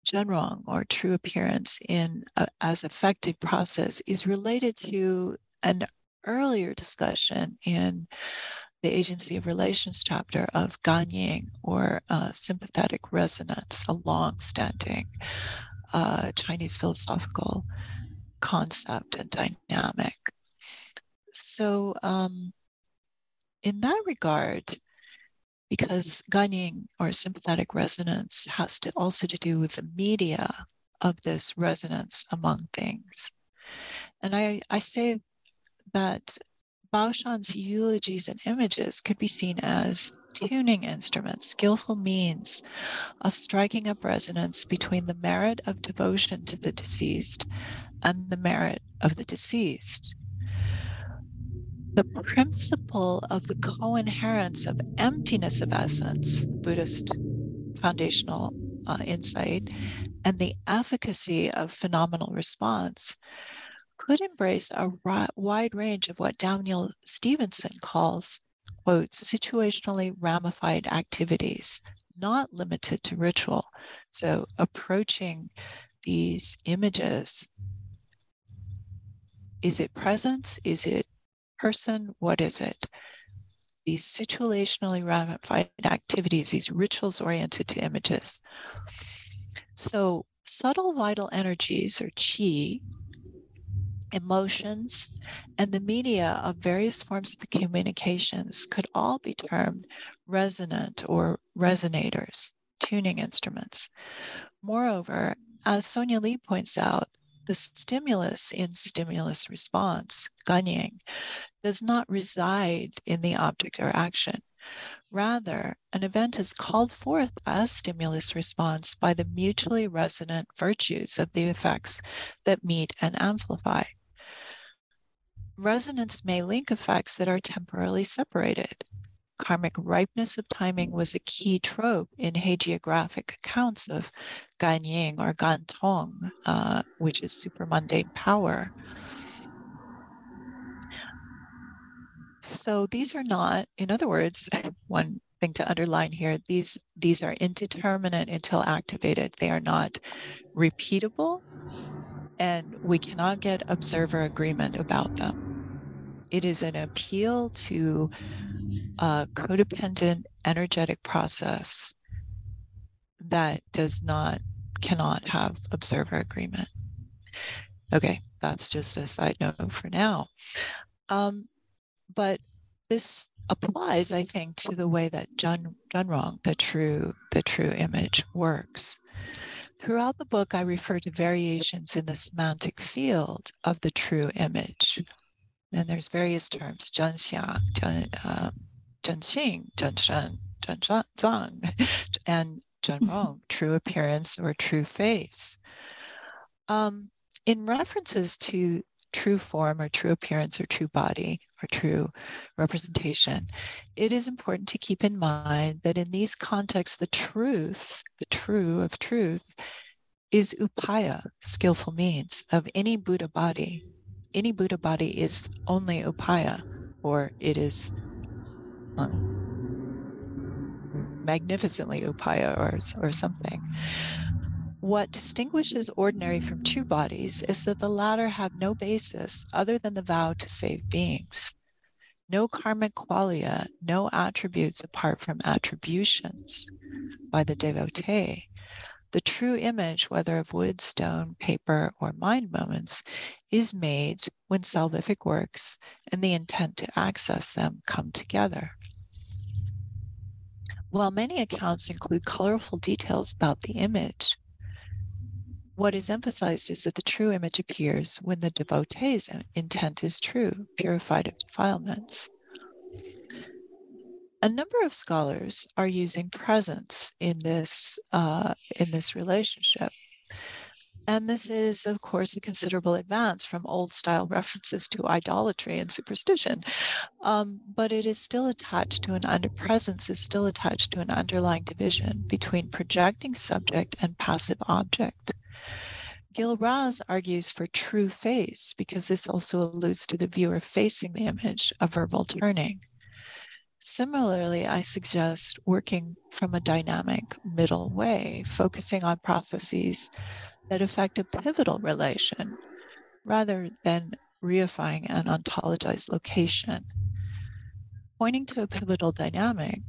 Zhenrong or true appearance in a, as effective process is related to an earlier discussion in the agency of relations chapter of Ganying or uh, sympathetic resonance, a long-standing uh, Chinese philosophical concept and dynamic. So, um, in that regard, because Ganying or sympathetic resonance has to also to do with the media of this resonance among things. And I, I say that Baoshan's eulogies and images could be seen as tuning instruments, skillful means of striking up resonance between the merit of devotion to the deceased and the merit of the deceased the principle of the coherence of emptiness of essence, Buddhist foundational uh, insight, and the efficacy of phenomenal response could embrace a wide range of what Daniel Stevenson calls, quote, situationally ramified activities, not limited to ritual. So approaching these images is it presence? Is it person? What is it? These situationally ramified activities, these rituals oriented to images. So, subtle vital energies or chi, emotions, and the media of various forms of communications could all be termed resonant or resonators, tuning instruments. Moreover, as Sonia Lee points out, the stimulus in stimulus response, Ganying, does not reside in the object or action. Rather, an event is called forth as stimulus response by the mutually resonant virtues of the effects that meet and amplify. Resonance may link effects that are temporarily separated. Karmic ripeness of timing was a key trope in hagiographic accounts of Ganying or Gantong, uh, which is supermundane power. So these are not, in other words, (laughs) one thing to underline here, these these are indeterminate until activated. They are not repeatable and we cannot get observer agreement about them. It is an appeal to a codependent energetic process that does not cannot have observer agreement. Okay, that's just a side note for now. Um, but this applies, I think, to the way that Jun, Zhenrong, the true, the true image, works. Throughout the book, I refer to variations in the semantic field of the true image. And there's various terms, Zhenxia, Zhen, um, Zhenxing, Zhenshen, Zhenzang, (laughs) and Zhenrong, true appearance or true face. Um, in references to true form or true appearance or true body or true representation, it is important to keep in mind that in these contexts, the truth, the true of truth, is upaya, skillful means of any Buddha body. Any Buddha body is only upaya, or it is um, magnificently upaya or, or something. What distinguishes ordinary from true bodies is that the latter have no basis other than the vow to save beings. No karmic qualia, no attributes apart from attributions by the devotee. The true image, whether of wood, stone, paper, or mind moments, is made when salvific works and the intent to access them come together. While many accounts include colorful details about the image, what is emphasized is that the true image appears when the devotee's intent is true, purified of defilements. A number of scholars are using presence in this uh, in this relationship. And this is, of course, a considerable advance from old style references to idolatry and superstition. Um, but it is still attached to an under presence is still attached to an underlying division between projecting subject and passive object. Gil Raz argues for true face because this also alludes to the viewer facing the image, a verbal turning. Similarly, I suggest working from a dynamic middle way, focusing on processes that affect a pivotal relation rather than reifying an ontologized location. Pointing to a pivotal dynamic,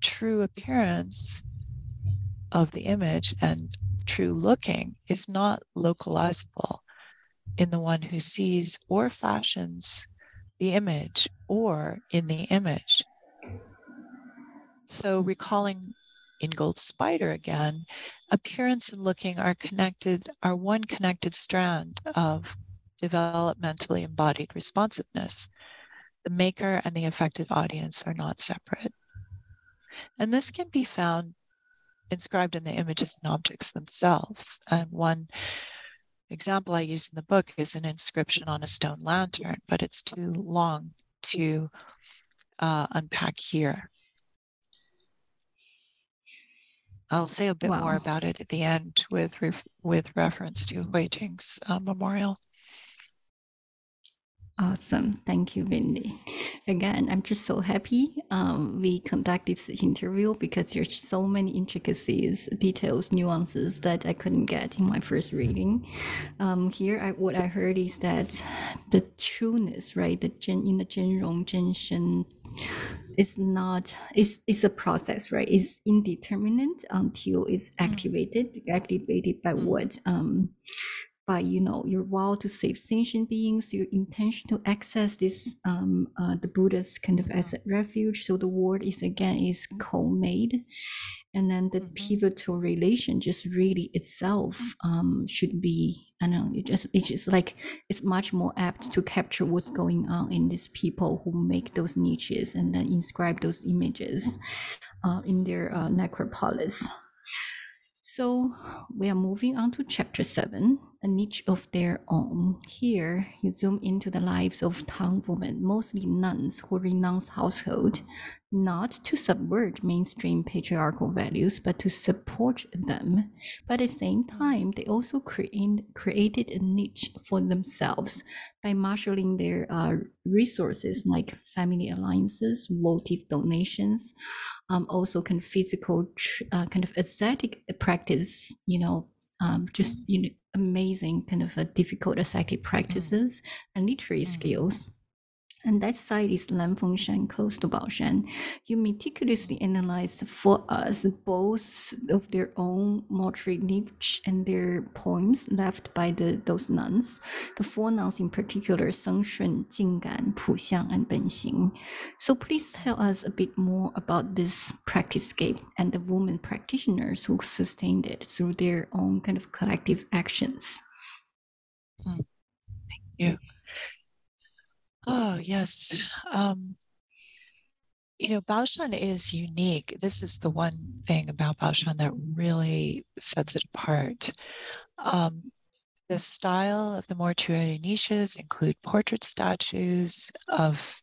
true appearance of the image and true looking is not localizable in the one who sees or fashions the image or in the image. So, recalling Ingold SPIDER again, appearance and looking are connected, are one connected strand of developmentally embodied responsiveness. The maker and the affected audience are not separate. And this can be found inscribed in the images and objects themselves. And one example I use in the book is an inscription on a stone lantern, but it's too long to uh, unpack here. I'll say a bit wow. more about it at the end with with reference to Hui Jing's uh, memorial. Awesome. Thank you, Wendy. Again, I'm just so happy um, we conduct this interview because there's so many intricacies, details, nuances that I couldn't get in my first reading. Um, here, I, what I heard is that the trueness, right, the gen, in the Zhenrong Zhenshen is not it's it's a process right it's indeterminate until it's mm. activated activated by mm. what um by you know your vow to save sentient beings, your intention to access this um, uh, the Buddha's kind of as a refuge. So the word is again is co-made, and then the mm-hmm. pivotal relation just really itself um, should be I don't know it just it's just like it's much more apt to capture what's going on in these people who make those niches and then inscribe those images uh, in their uh, necropolis. So we are moving on to chapter seven, a niche of their own. Here, you zoom into the lives of Tang women, mostly nuns who renounce household, not to subvert mainstream patriarchal values, but to support them. But at the same time, they also create, created a niche for themselves by marshaling their uh, resources like family alliances, votive donations, um, also kind of physical, uh, kind of ascetic practice, you know, um, just you know amazing kind of a difficult ascetic practices mm. and literary mm. skills and that site is Lanfengshan, close to Baoshan. You meticulously analyzed for us both of their own mortuary niche and their poems left by the those nuns. The four nuns in particular, Shun, Jinggan, Puxiang, and Benxing. So please tell us a bit more about this practice scape and the women practitioners who sustained it through their own kind of collective actions. Mm. Thank you. Oh, yes. Um, you know, Baoshan is unique. This is the one thing about Baoshan that really sets it apart. Um, the style of the mortuary niches include portrait statues of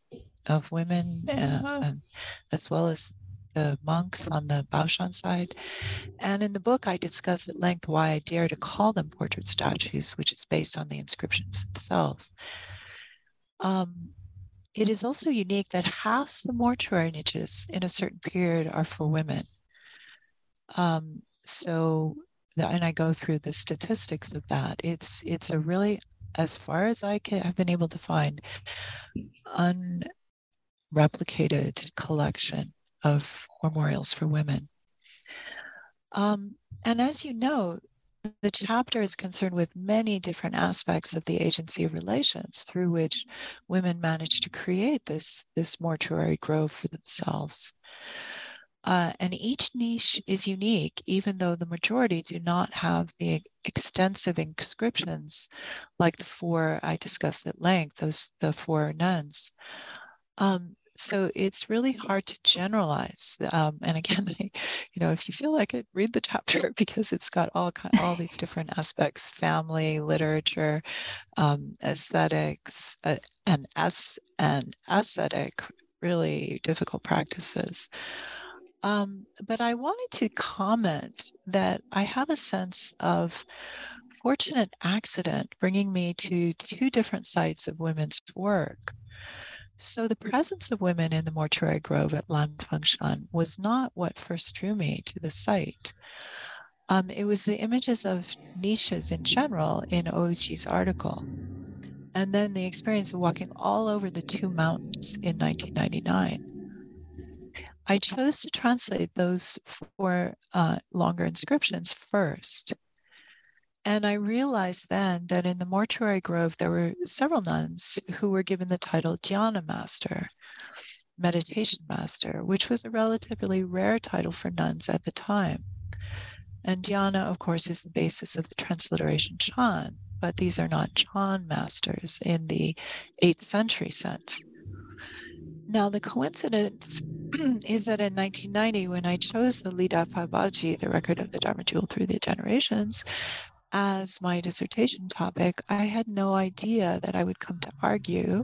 of women, uh, as well as the monks on the Baoshan side. And in the book, I discuss at length why I dare to call them portrait statues, which is based on the inscriptions themselves. Um, it is also unique that half the mortuary niches in a certain period are for women. Um, so, the, and I go through the statistics of that. It's it's a really, as far as I can, have been able to find, unreplicated collection of memorials for women. Um, and as you know, the chapter is concerned with many different aspects of the agency of relations through which women manage to create this, this mortuary grove for themselves. Uh, and each niche is unique, even though the majority do not have the extensive inscriptions like the four I discussed at length, those the four nuns. Um, so it's really hard to generalize. Um, and again, (laughs) I, you know, if you feel like it, read the chapter (laughs) because it's got all all these (laughs) different aspects: family, literature, um, aesthetics, uh, and as and ascetic, really difficult practices. Um, but I wanted to comment that I have a sense of fortunate accident bringing me to two different sites of women's work. So the presence of women in the mortuary grove at Lanfengshan was not what first drew me to the site. Um, it was the images of niches in general in Ouchi's article. And then the experience of walking all over the two mountains in 1999. I chose to translate those four uh, longer inscriptions first. And I realized then that in the mortuary grove, there were several nuns who were given the title Dhyana Master, Meditation Master, which was a relatively rare title for nuns at the time. And Dhyana, of course, is the basis of the transliteration Chan, but these are not Chan masters in the 8th century sense. Now, the coincidence (clears throat) is that in 1990, when I chose the Lidai Fabaoji, the record of the Dharma Jewel through the generations, as my dissertation topic, I had no idea that I would come to argue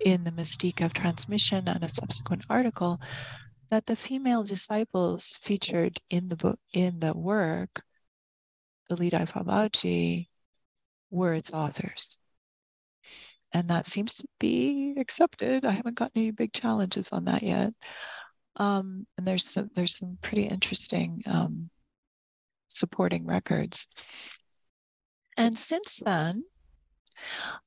in the Mystique of Transmission and a subsequent article that the female disciples featured in the book in the work, the Lidai Fabaoji, were its authors and that seems to be accepted. I haven't got any big challenges on that yet. Um, and there's some there's some pretty interesting um, supporting records. And since then,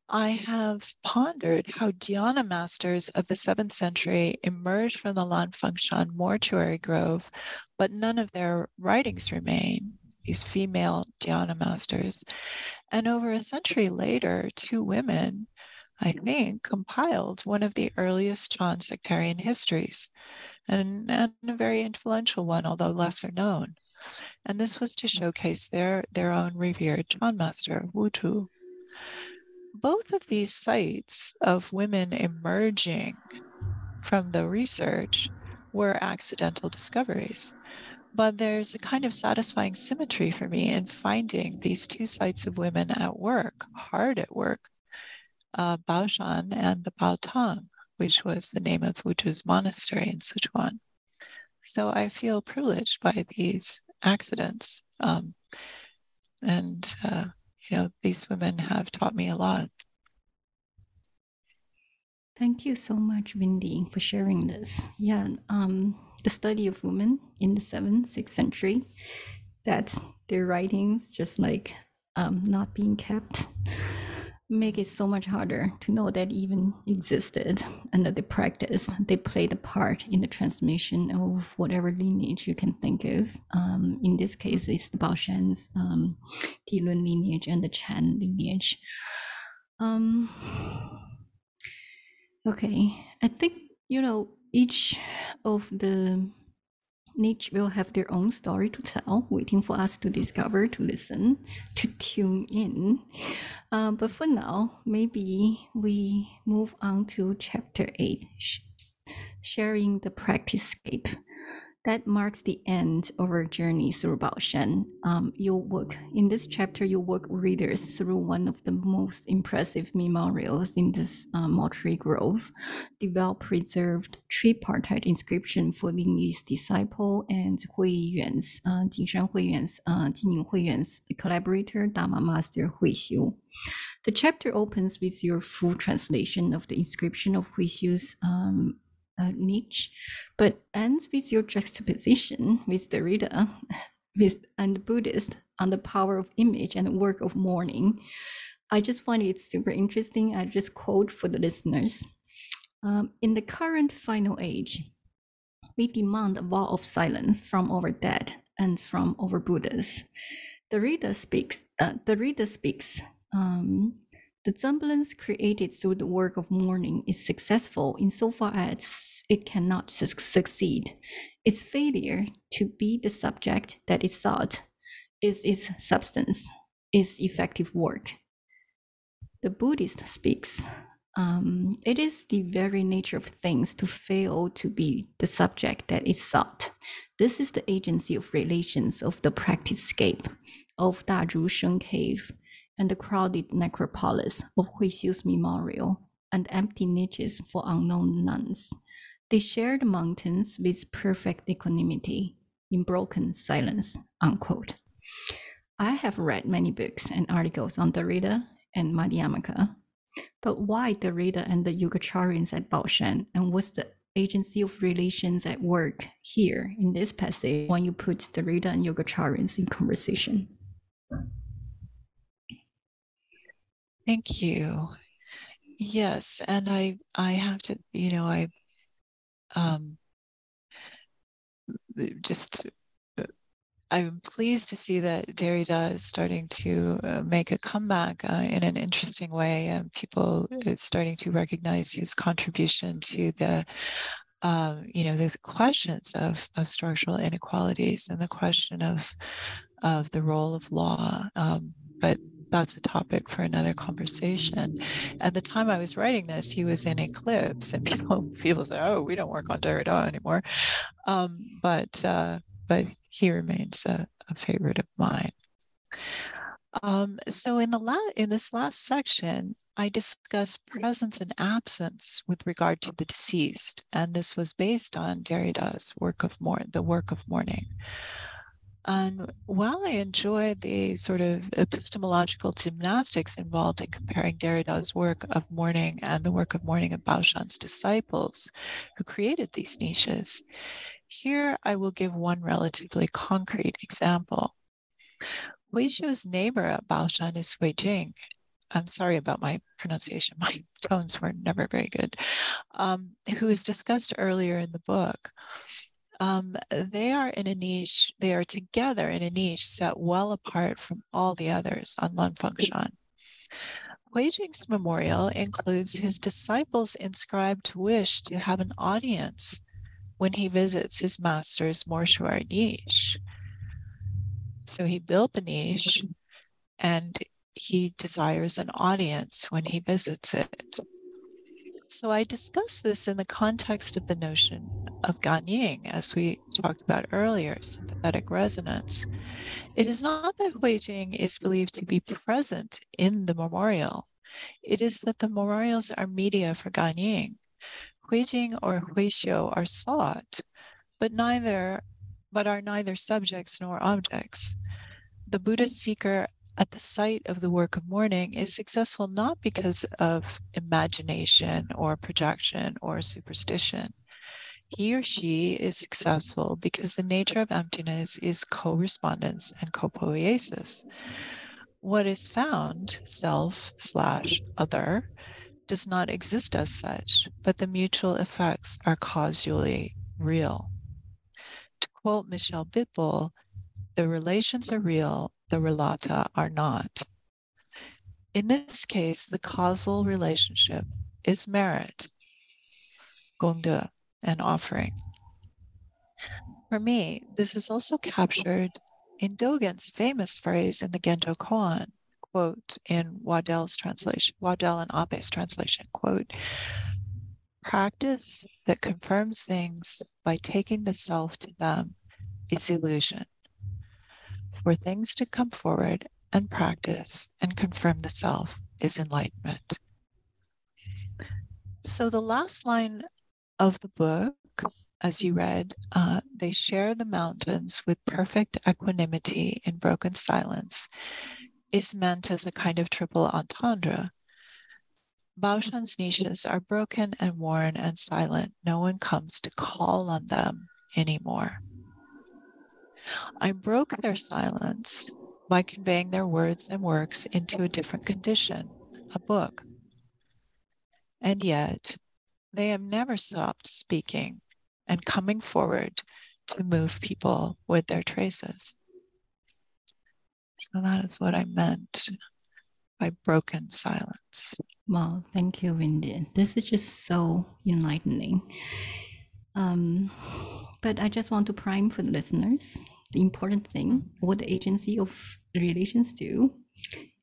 I have pondered how dhyana masters of the seventh century emerged from the Lanfengshan mortuary grove, but none of their writings remain these female dhyana masters. And over a century later, two women I think, compiled one of the earliest Chan sectarian histories, and, and a very influential one, although lesser known. And this was to showcase their, their own revered Chan master, Wuzhu. Both of these sites of women emerging from the research were accidental discoveries. But there's a kind of satisfying symmetry for me in finding these two sites of women at work, hard at work, uh, Baoshan and the Baotang, which was the name of Wuzhu's monastery in Sichuan. So I feel privileged by these accidents. Um, and, uh, you know, these women have taught me a lot. Thank you so much, Wendy, for sharing this. Yeah, um, the study of women in the seventh, sixth century, that their writings just like um, not being kept make it so much harder to know that even existed and that they practice they played a part in the transmission of whatever lineage you can think of. Um, in this case it's the baoshan's um, lineage and the chan lineage. Um, okay. I think you know each of the each will have their own story to tell, waiting for us to discover, to listen, to tune in. Uh, but for now, maybe we move on to chapter eight, sh- sharing the practice scape that marks the end of our journey through Baoshan. Um, you'll work in this chapter. You walk readers through one of the most impressive memorials in this uh, grove, the well-preserved tripartite inscription for Ling Yu's disciple and Hui Yuan's, uh, Jinshan Huiyuan's, uh, Jining Huiyuan's collaborator, Dharma Master Hui Xiu. The chapter opens with your full translation of the inscription of Hui Xiu's um, uh, niche, but ends with your juxtaposition with Derrida (laughs) with, and Buddhist on the power of image and the work of mourning. I just find it super interesting. I just quote for the listeners. Um, in the current final age, we demand a vow of silence from our dead and from our Buddhas. The reader speaks. Uh, the reader speaks. Um, the semblance created through the work of mourning is successful insofar as it cannot su- succeed. Its failure to be the subject that it sought is its substance, its effective work. The Buddhist speaks. Um, it is the very nature of things to fail to be the subject that it sought. This is the agency of relations of the practice scape, of Dazhusheng Cave, and the crowded necropolis of Huixiu's memorial, and empty niches for unknown nuns. They share the mountains with perfect equanimity in broken silence. Unquote. I have read many books and articles on Derrida and Madhyamaka, but why Derrida and the Yogacarans at Baoshan, and what's the agency of relations at work here in this passage when you put Derrida and Yogacarans in conversation? Thank you. Yes, and I I have to, you know, I um just uh, I'm pleased to see that Derrida is starting to uh, make a comeback uh, in an interesting way, and people are starting to recognize his contribution to the, um, you know, there's questions of of structural inequalities and the question of of the role of law. Um, but that's a topic for another conversation. At the time I was writing this, he was in Eclipse, and (laughs) people people say, "Oh, we don't work on Derrida anymore," um, but uh, but he remains a, a favorite of mine. Um, so in the la- in this last section, I discuss presence and absence with regard to the deceased, and this was based on Derrida's work of mourn, the work of mourning. And while I enjoy the sort of epistemological gymnastics involved in comparing Derrida's work of mourning and the work of mourning of Baoshan's disciples who created these niches, here I will give one relatively concrete example. Huixiu's neighbor at Baoshan is Hui Jing. I'm sorry about my pronunciation. (laughs) My tones were never very good. Um, who is discussed earlier in the book um, they are in a niche, they are together in a niche set well apart from all the others on Lanfengshan. Hui Jing's memorial includes his disciples' inscribed wish to have an audience when he visits his master's mortuary niche. So he built the niche and he desires an audience when he visits it. So I discuss this in the context of the notion of Ganying, as we talked about earlier, sympathetic resonance. It is not that Huijing is believed to be present in the memorial. It is that the memorials are media for Ganying. Huijing or Huixiu are sought, but neither but are neither subjects nor objects. The Buddhist seeker at the site of the work of mourning is successful not because of imagination or projection or superstition. He or she is successful because the nature of emptiness is correspondence and co-poiesis. What is found, self slash other, does not exist as such, but the mutual effects are causally real. To quote Michel Bitbol, the relations are real the relata are not. In this case, the causal relationship is merit, gongde, an offering. For me, this is also captured in Dogen's famous phrase in the Genjo Koan, quote, in Waddell's translation, Waddell and Abe's translation, quote, practice that confirms things by taking the self to them is illusion for things to come forward and practice and confirm the self is enlightenment. So, the last line of the book, as you read, uh, they share the mountains with perfect equanimity in broken silence, is meant as a kind of triple entendre. Baoshan's niches are broken and worn and silent. No one comes to call on them anymore. I broke their silence by conveying their words and works into a different condition, a book. And yet, they have never stopped speaking and coming forward to move people with their traces. So that is what I meant by broken silence. Wow, thank you, Wendy. This is just so enlightening. Um, but I just want to prime for the listeners the important thing mm-hmm. what the agency of relations do.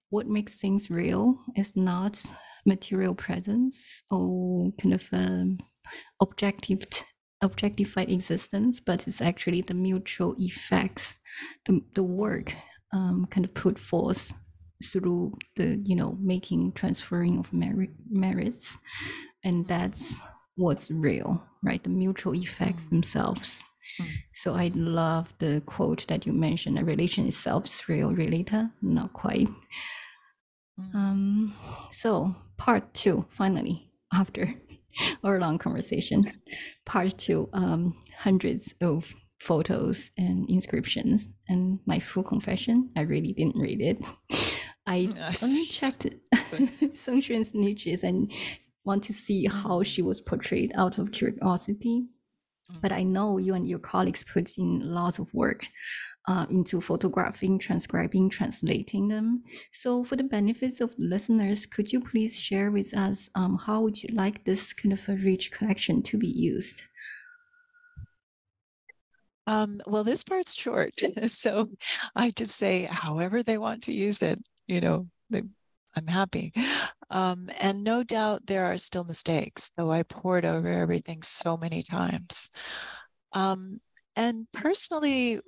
What makes things real is not material presence or kind of um, objective objectified existence, but it's actually the mutual effects, the, the work um, kind of put forth through the you know making transferring of merit, merits and that's what's real right the mutual effects mm. themselves mm. so i love the quote that you mentioned a relation itself is real related not quite mm. um so part two finally after (laughs) our long conversation part two um hundreds of photos and inscriptions and my full confession i really didn't read it I only checked Sun Xuan's niches and want to see how she was portrayed out of curiosity. But I know you and your colleagues put in lots of work uh, into photographing, transcribing, translating them. So, for the benefits of listeners, could you please share with us um, how would you like this kind of a rich collection to be used? Um, well, this part's short, (laughs) so I just say however they want to use it you know, they, I'm happy. Um, and no doubt there are still mistakes, though I poured over everything so many times. Um, and personally,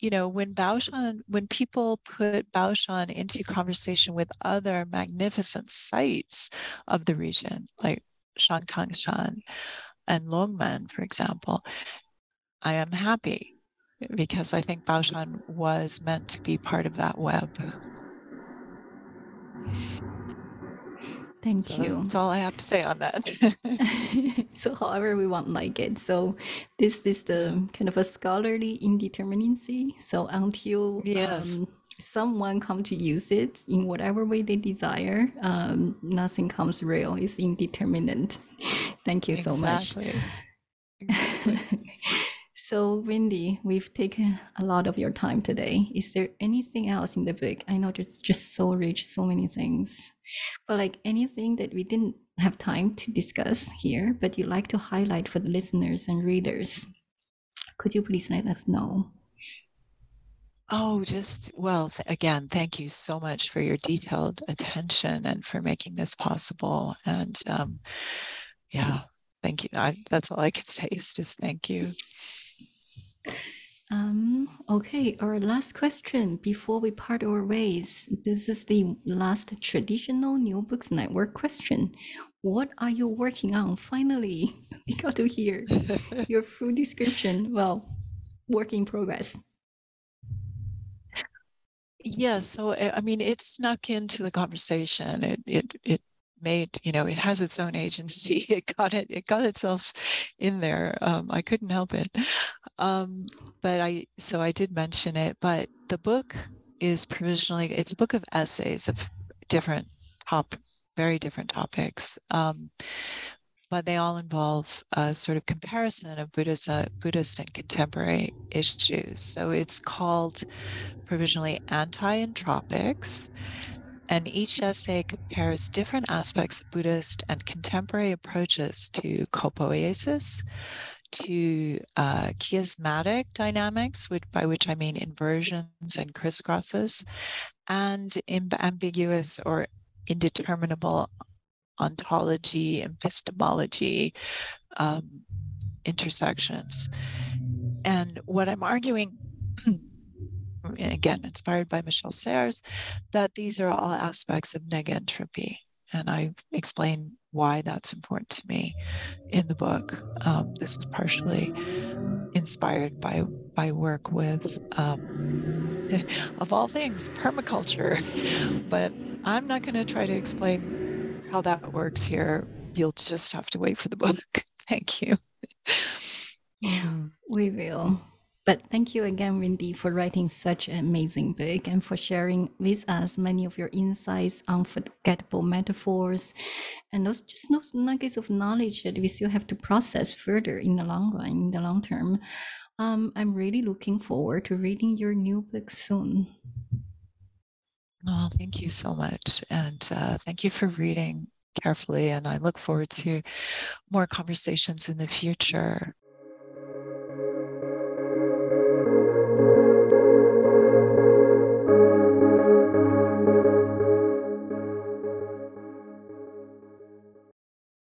you know, when Baoshan, when people put Baoshan into conversation with other magnificent sites of the region, like Xiangtangshan and Longmen, for example, I am happy because I think Baoshan was meant to be part of that web. Thank so you. That's all I have to say on that. (laughs) so, however we want like it. So, this is the kind of a scholarly indeterminacy. So, until yes. Um, someone come to use it in whatever way they desire, um, nothing comes real. It's indeterminate. Thank you so much. Exactly. (laughs) So, Wendy, we've taken a lot of your time today. Is there anything else in the book? I know it's just so rich, so many things, but like anything that we didn't have time to discuss here, but you'd like to highlight for the listeners and readers, could you please let us know? Oh, just well, th- again, thank you so much for your detailed attention and for making this possible. And um, yeah, thank you. I, that's all I can (laughs) say is just thank you. Um, okay, our last question before we part our ways. This is the last traditional New Books Network question. What are you working on? Finally, (laughs) we got to hear (laughs) your full description. Well, work in progress. Yeah, so I mean, it snuck into the conversation. It it it made you know it has its own agency (laughs) it got it it got itself in there um, i couldn't help it um, but i so i did mention it but the book is provisionally it's a book of essays of different top very different topics um, but they all involve a sort of comparison of Buddhist, uh, Buddhist and contemporary issues. So it's called provisionally Anti-Entropics, and each essay compares different aspects of Buddhist and contemporary approaches to co-poiesis, to uh, chiasmatic dynamics, which, by which I mean inversions and crisscrosses, and ambiguous or indeterminable ontology, epistemology um, intersections. And what I'm arguing (clears throat) again, inspired by Michel Serres, that these are all aspects of negentropy. And I explain why that's important to me in the book. Um, this is partially inspired by by work with, um, (laughs) of all things, permaculture. (laughs) But I'm not going to try to explain how that works here. You'll just have to wait for the book. (laughs) Thank you. We will. But thank you again, Wendy, for writing such an amazing book and for sharing with us many of your insights, unforgettable metaphors, and those just those nuggets of knowledge that we still have to process further in the long run, in the long term. Um, I'm really looking forward to reading your new book soon. Oh, thank you so much. And uh, thank you for reading carefully, and I look forward to more conversations in the future.